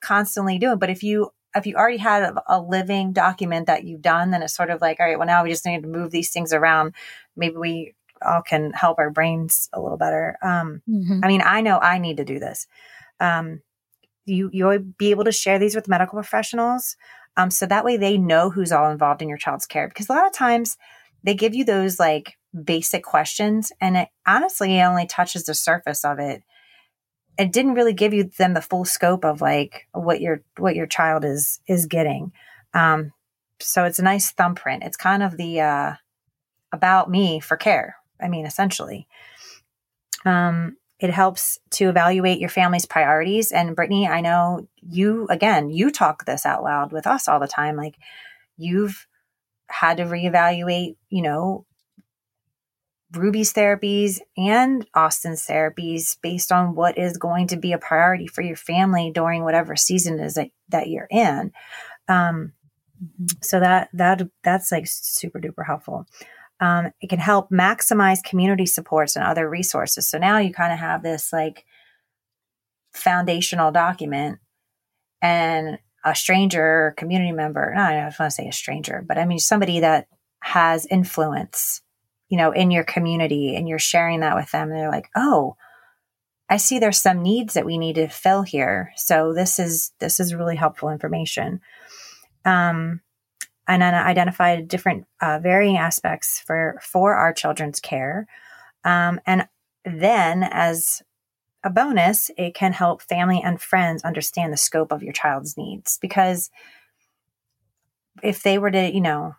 constantly doing. But if you if you already had a, living document that you've done, then it's sort of like, all right, well, now we just need to move these things around. Maybe we all can help our brains a little better. Um, mm-hmm. I mean, I know I need to do this. Um, you you'll be able to share these with medical professionals, um, so that way they know who's all involved in your child's care. Because a lot of times they give you those like basic questions, and it honestly only touches the surface of it it didn't really give you them the full scope of like what your what your child is is getting. Um, so it's a nice thumbprint. It's kind of the uh, about me for care. I mean, essentially. Um, it helps to evaluate your family's priorities. And Brittany, I know you again, you talk this out loud with us all the time. Like you've had to reevaluate, you know, Ruby's therapies and Austin's therapies based on what is going to be a priority for your family during whatever season is that, that you're in. Um, so that that that's like super duper helpful. Um, it can help maximize community supports and other resources. So now you kind of have this like foundational document and a stranger community member. No, I don't want to say a stranger, but I mean somebody that has influence you know, in your community and you're sharing that with them they're like, "Oh, I see there's some needs that we need to fill here." So this is this is really helpful information. Um and then identified different uh, varying aspects for for our children's care. Um, and then as a bonus, it can help family and friends understand the scope of your child's needs because if they were to, you know,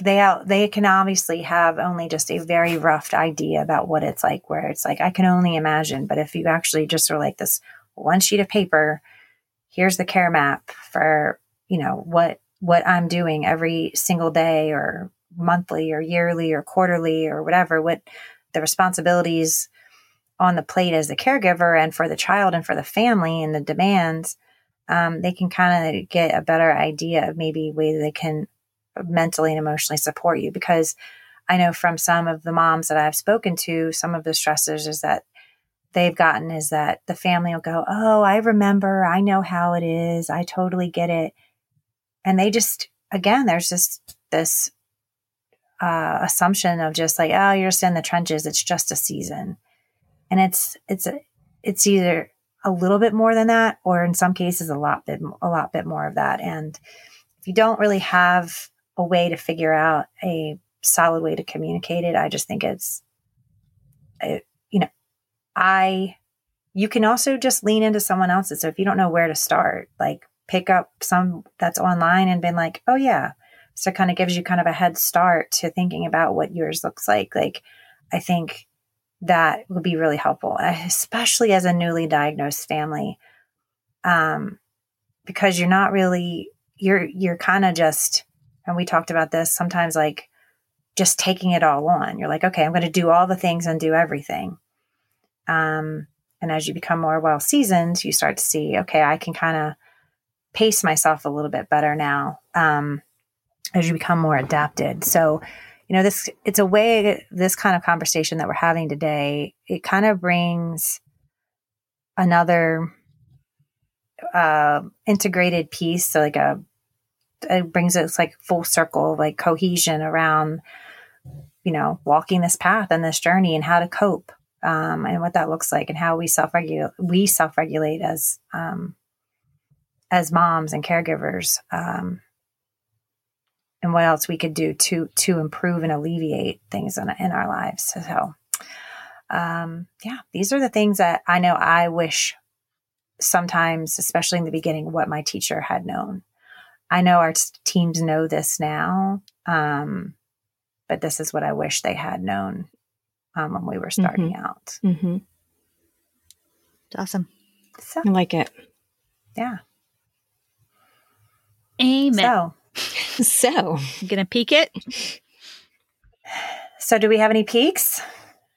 they out they can obviously have only just a very rough idea about what it's like where it's like i can only imagine. But if you actually just are like this one sheet of paper here's the care map for you know what what i'm doing every single day or monthly or yearly or quarterly or whatever what the responsibilities on the plate as the caregiver and for the child and for the family and the demands, um, they can kind of get a better idea of maybe ways they can mentally and emotionally support you. Because I know from some of the moms that I've spoken to, some of the stressors is that they've gotten is that the family will go, Oh, I remember. I know how it is. I totally get it. And they just, again, there's just this uh, assumption of just like, oh, you're just in the trenches. It's just a season, and it's it's it's either a little bit more than that, or in some cases, a lot bit a lot bit more of that. And if you don't really have a way to figure out a solid way to communicate it, I just think it's, it, you know, I you can also just lean into someone else's. So if you don't know where to start, like pick up some that's online and been like, oh yeah, so kind of gives you kind of a head start to thinking about what yours looks like. Like, I think that would be really helpful, especially as a newly diagnosed family. Um, because you're not really, you're, you're kind of just, and we talked about this sometimes like just taking it all on. You're like, okay, I'm going to do all the things and do everything. Um, and as you become more well seasoned, you start to see, okay, I can kind of pace myself a little bit better now. Um, as you become more adapted. So, you know, this, it's a way, this kind of conversation that we're having today, it kind of brings another uh, integrated piece. So, like a, it brings us like full circle, like cohesion around, you know, walking this path and this journey and how to cope. Um, and what that looks like and how we self regulate, we self regulate as, um, as moms and caregivers. Um, and what else we could do to to improve and alleviate things in, in our lives. So, um, yeah, these are the things that I know I wish sometimes, especially in the beginning, what my teacher had known. I know our teams know this now, um, but this is what I wish they had known um, when we were starting mm-hmm. out. Mm-hmm. It's awesome. So, I like it. Yeah. Amen. So, so, I'm gonna peak it. So, do we have any peaks?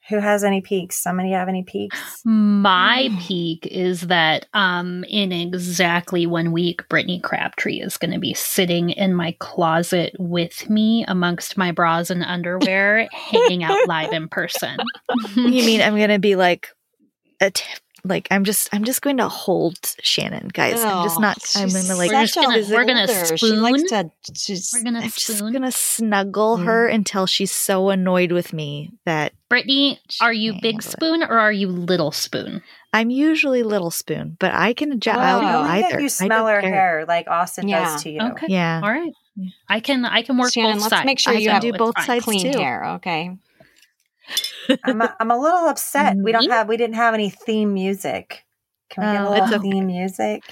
Who has any peaks? Somebody have any peaks? My peak is that um in exactly one week, Brittany Crabtree is going to be sitting in my closet with me amongst my bras and underwear, hanging out live in person. you mean I'm going to be like a t- like I'm just I'm just going to hold Shannon, guys. Oh, I'm just not. I'm gonna like. We're just gonna we're gonna spoon. She likes to. She's, we're gonna I'm spoon. just gonna snuggle mm. her until she's so annoyed with me that. Brittany, are you big spoon or are you little spoon? I'm usually little spoon, but I can adjust. Oh, I'll either. You smell her hair like Austin yeah. does to you. Okay. Yeah. All right. I can I can work Shannon, both let's sides. make sure I you have do both sides clean too. hair. Okay. I'm a, I'm a little upset. We don't have we didn't have any theme music. Can we get a little okay. theme music?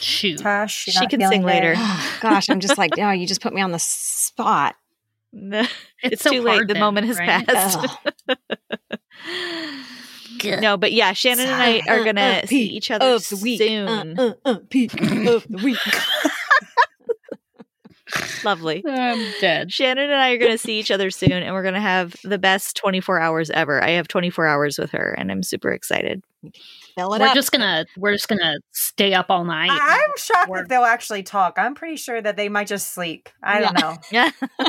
Shoot. Tash, she can sing later. Gosh, I'm just like, oh, you just put me on the spot. it's, it's so too late. The moment has right? passed. no, but yeah, Shannon and I are gonna uh, uh, see each other of the week. soon. Uh, uh, peak of the week. Lovely. I'm dead. Shannon and I are going to see each other soon, and we're going to have the best 24 hours ever. I have 24 hours with her, and I'm super excited. Fill it we're up. just gonna we're just gonna stay up all night. I'm shocked that they'll actually talk. I'm pretty sure that they might just sleep. I don't know. Yeah,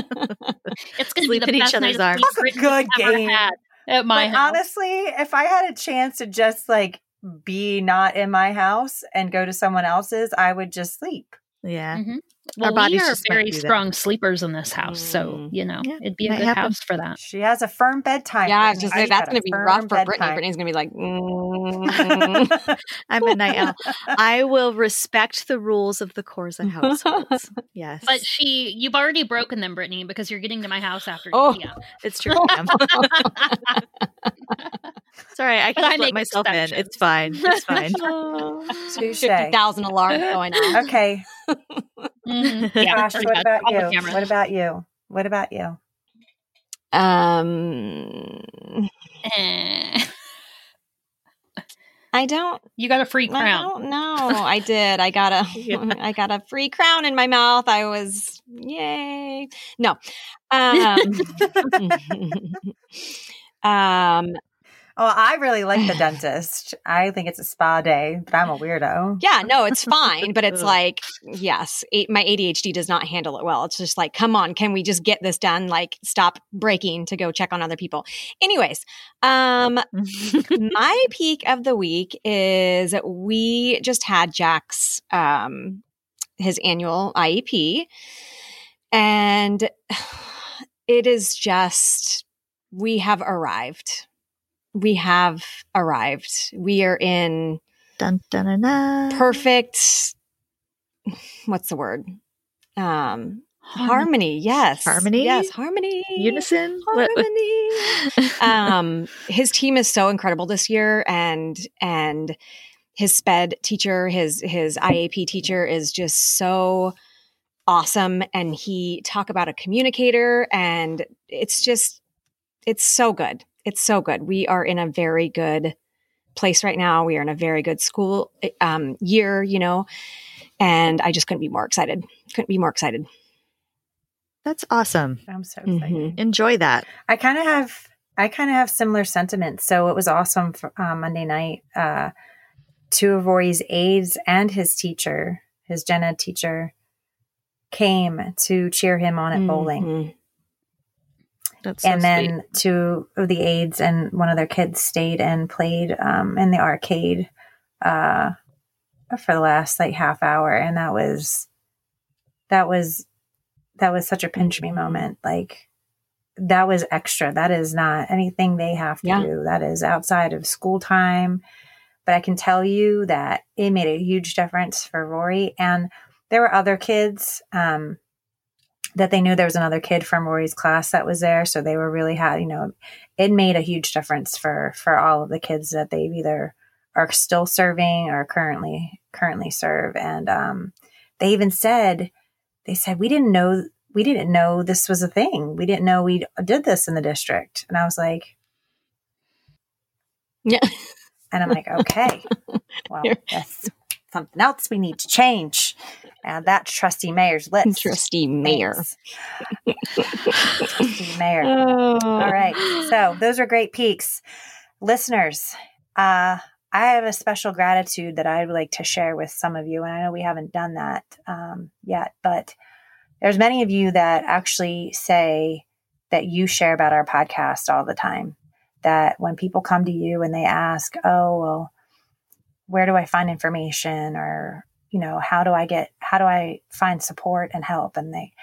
it's gonna Sleep be the in best each other's night arms. of That's a good game. had at my But house. honestly, if I had a chance to just like be not in my house and go to someone else's, I would just sleep. yeah. Mm-hmm. Mhm. Our Well, we bodies are just very do that. strong sleepers in this house, so Mm. you know Yeah, it'd be a might good happen. house for that. She has a firm bedtime. yeah, I was just say She's that's got a going to be rough for Brittany. Brittany's going to be like, mm. I'm a night owl. I will respect the rules of the Corza households. Yes, But she, you've already broken them, Brittany, because you're getting to my house after. Oh. Yeah. it's true. ma'am. it's all right. I can I let make myself in. exceptions. It's fine. It's fine. Touche. fifty thousand alarms going on. Okay, Mhm. Yeah. Josh, pretty what about you? What about you? What about you? Um, Eh. I don't. You got a free crown. don't. I did. I got a. Yeah. I got a free crown in my mouth. I was yay. No. Um, um Oh, I really like the dentist. I think it's a spa day, but I'm a weirdo. Yeah, no, it's fine, but it's like, yes, my ADHD does not handle it well. It's just like, come on, can we just get this done? Like, stop breaking to go check on other people. Anyways, um, my peak of the week is we just had Jack's um his annual IEP, and it is just we have arrived we have arrived. We are in dun, dun, dun, dun. perfect. What's the word? Um, harmony. harmony. Yes, harmony. Yes, harmony. Unison. Harmony. um, his team is so incredible this year, and and his sped teacher, his his IAP teacher, is just so awesome. And he talk about a communicator, and it's just it's so good it's so good. We are in a very good place right now. We are in a very good school um, year, you know, and I just couldn't be more excited. Couldn't be more excited. That's awesome. I'm so excited. Mm-hmm. Enjoy that. I kind of have I kind of have similar sentiments. So it was awesome for uh, Monday night. Uh, two of Rory's aides and his teacher, his gen ed teacher, came to cheer him on at mm-hmm. bowling. That's and then sweet. two of the aides and one of their kids stayed and played um, in the arcade uh, for the last like half hour, and that was that was that was such a pinch me moment. Like that was extra. That is not anything they have to yeah. do. That is outside of school time. But I can tell you that it made a huge difference for Rory. And there were other kids. Um, that they knew there was another kid from Rory's class that was there. So they were really had, you know, it made a huge difference for, for all of the kids that they've either are still serving or currently, currently serve. And, um, they even said, they said, we didn't know, we didn't know this was a thing. We didn't know we did this in the district. And I was like, yeah. And I'm like, okay, well, that's something else we need to change. Add that trustee mayor's list. Trusty mayor. trustee mayor. Oh. All right. So those are great peaks. Listeners, uh, I have a special gratitude that I'd like to share with some of you. And I know we haven't done that um, yet, but there's many of you that actually say that you share about our podcast all the time. That when people come to you and they ask, oh, well, where do I find information or you know how do I get how do I find support and help? And they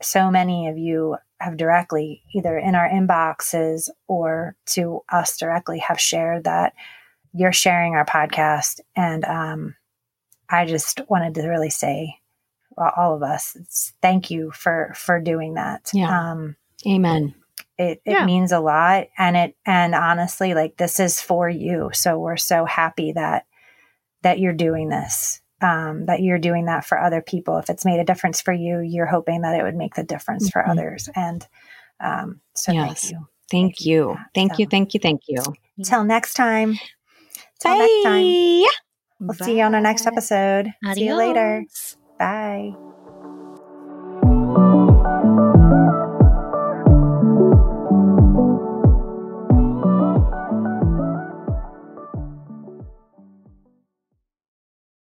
so many of you have directly either in our inboxes or to us directly have shared that you're sharing our podcast. And um, I just wanted to really say well, all of us thank you for for doing that. Yeah. Um, amen. it, it yeah. means a lot. And it and honestly like this is for you. So we're so happy that that you're doing this, um, that you're doing that for other people. If it's made a difference for you, you're hoping that it would make the difference mm-hmm. for others. And um, so yes. thank you. Thank, you. Thank so, you. Thank you. Thank you. Till next time. Till next time. We'll Bye. see you on our next episode. Adios. See you later. Bye.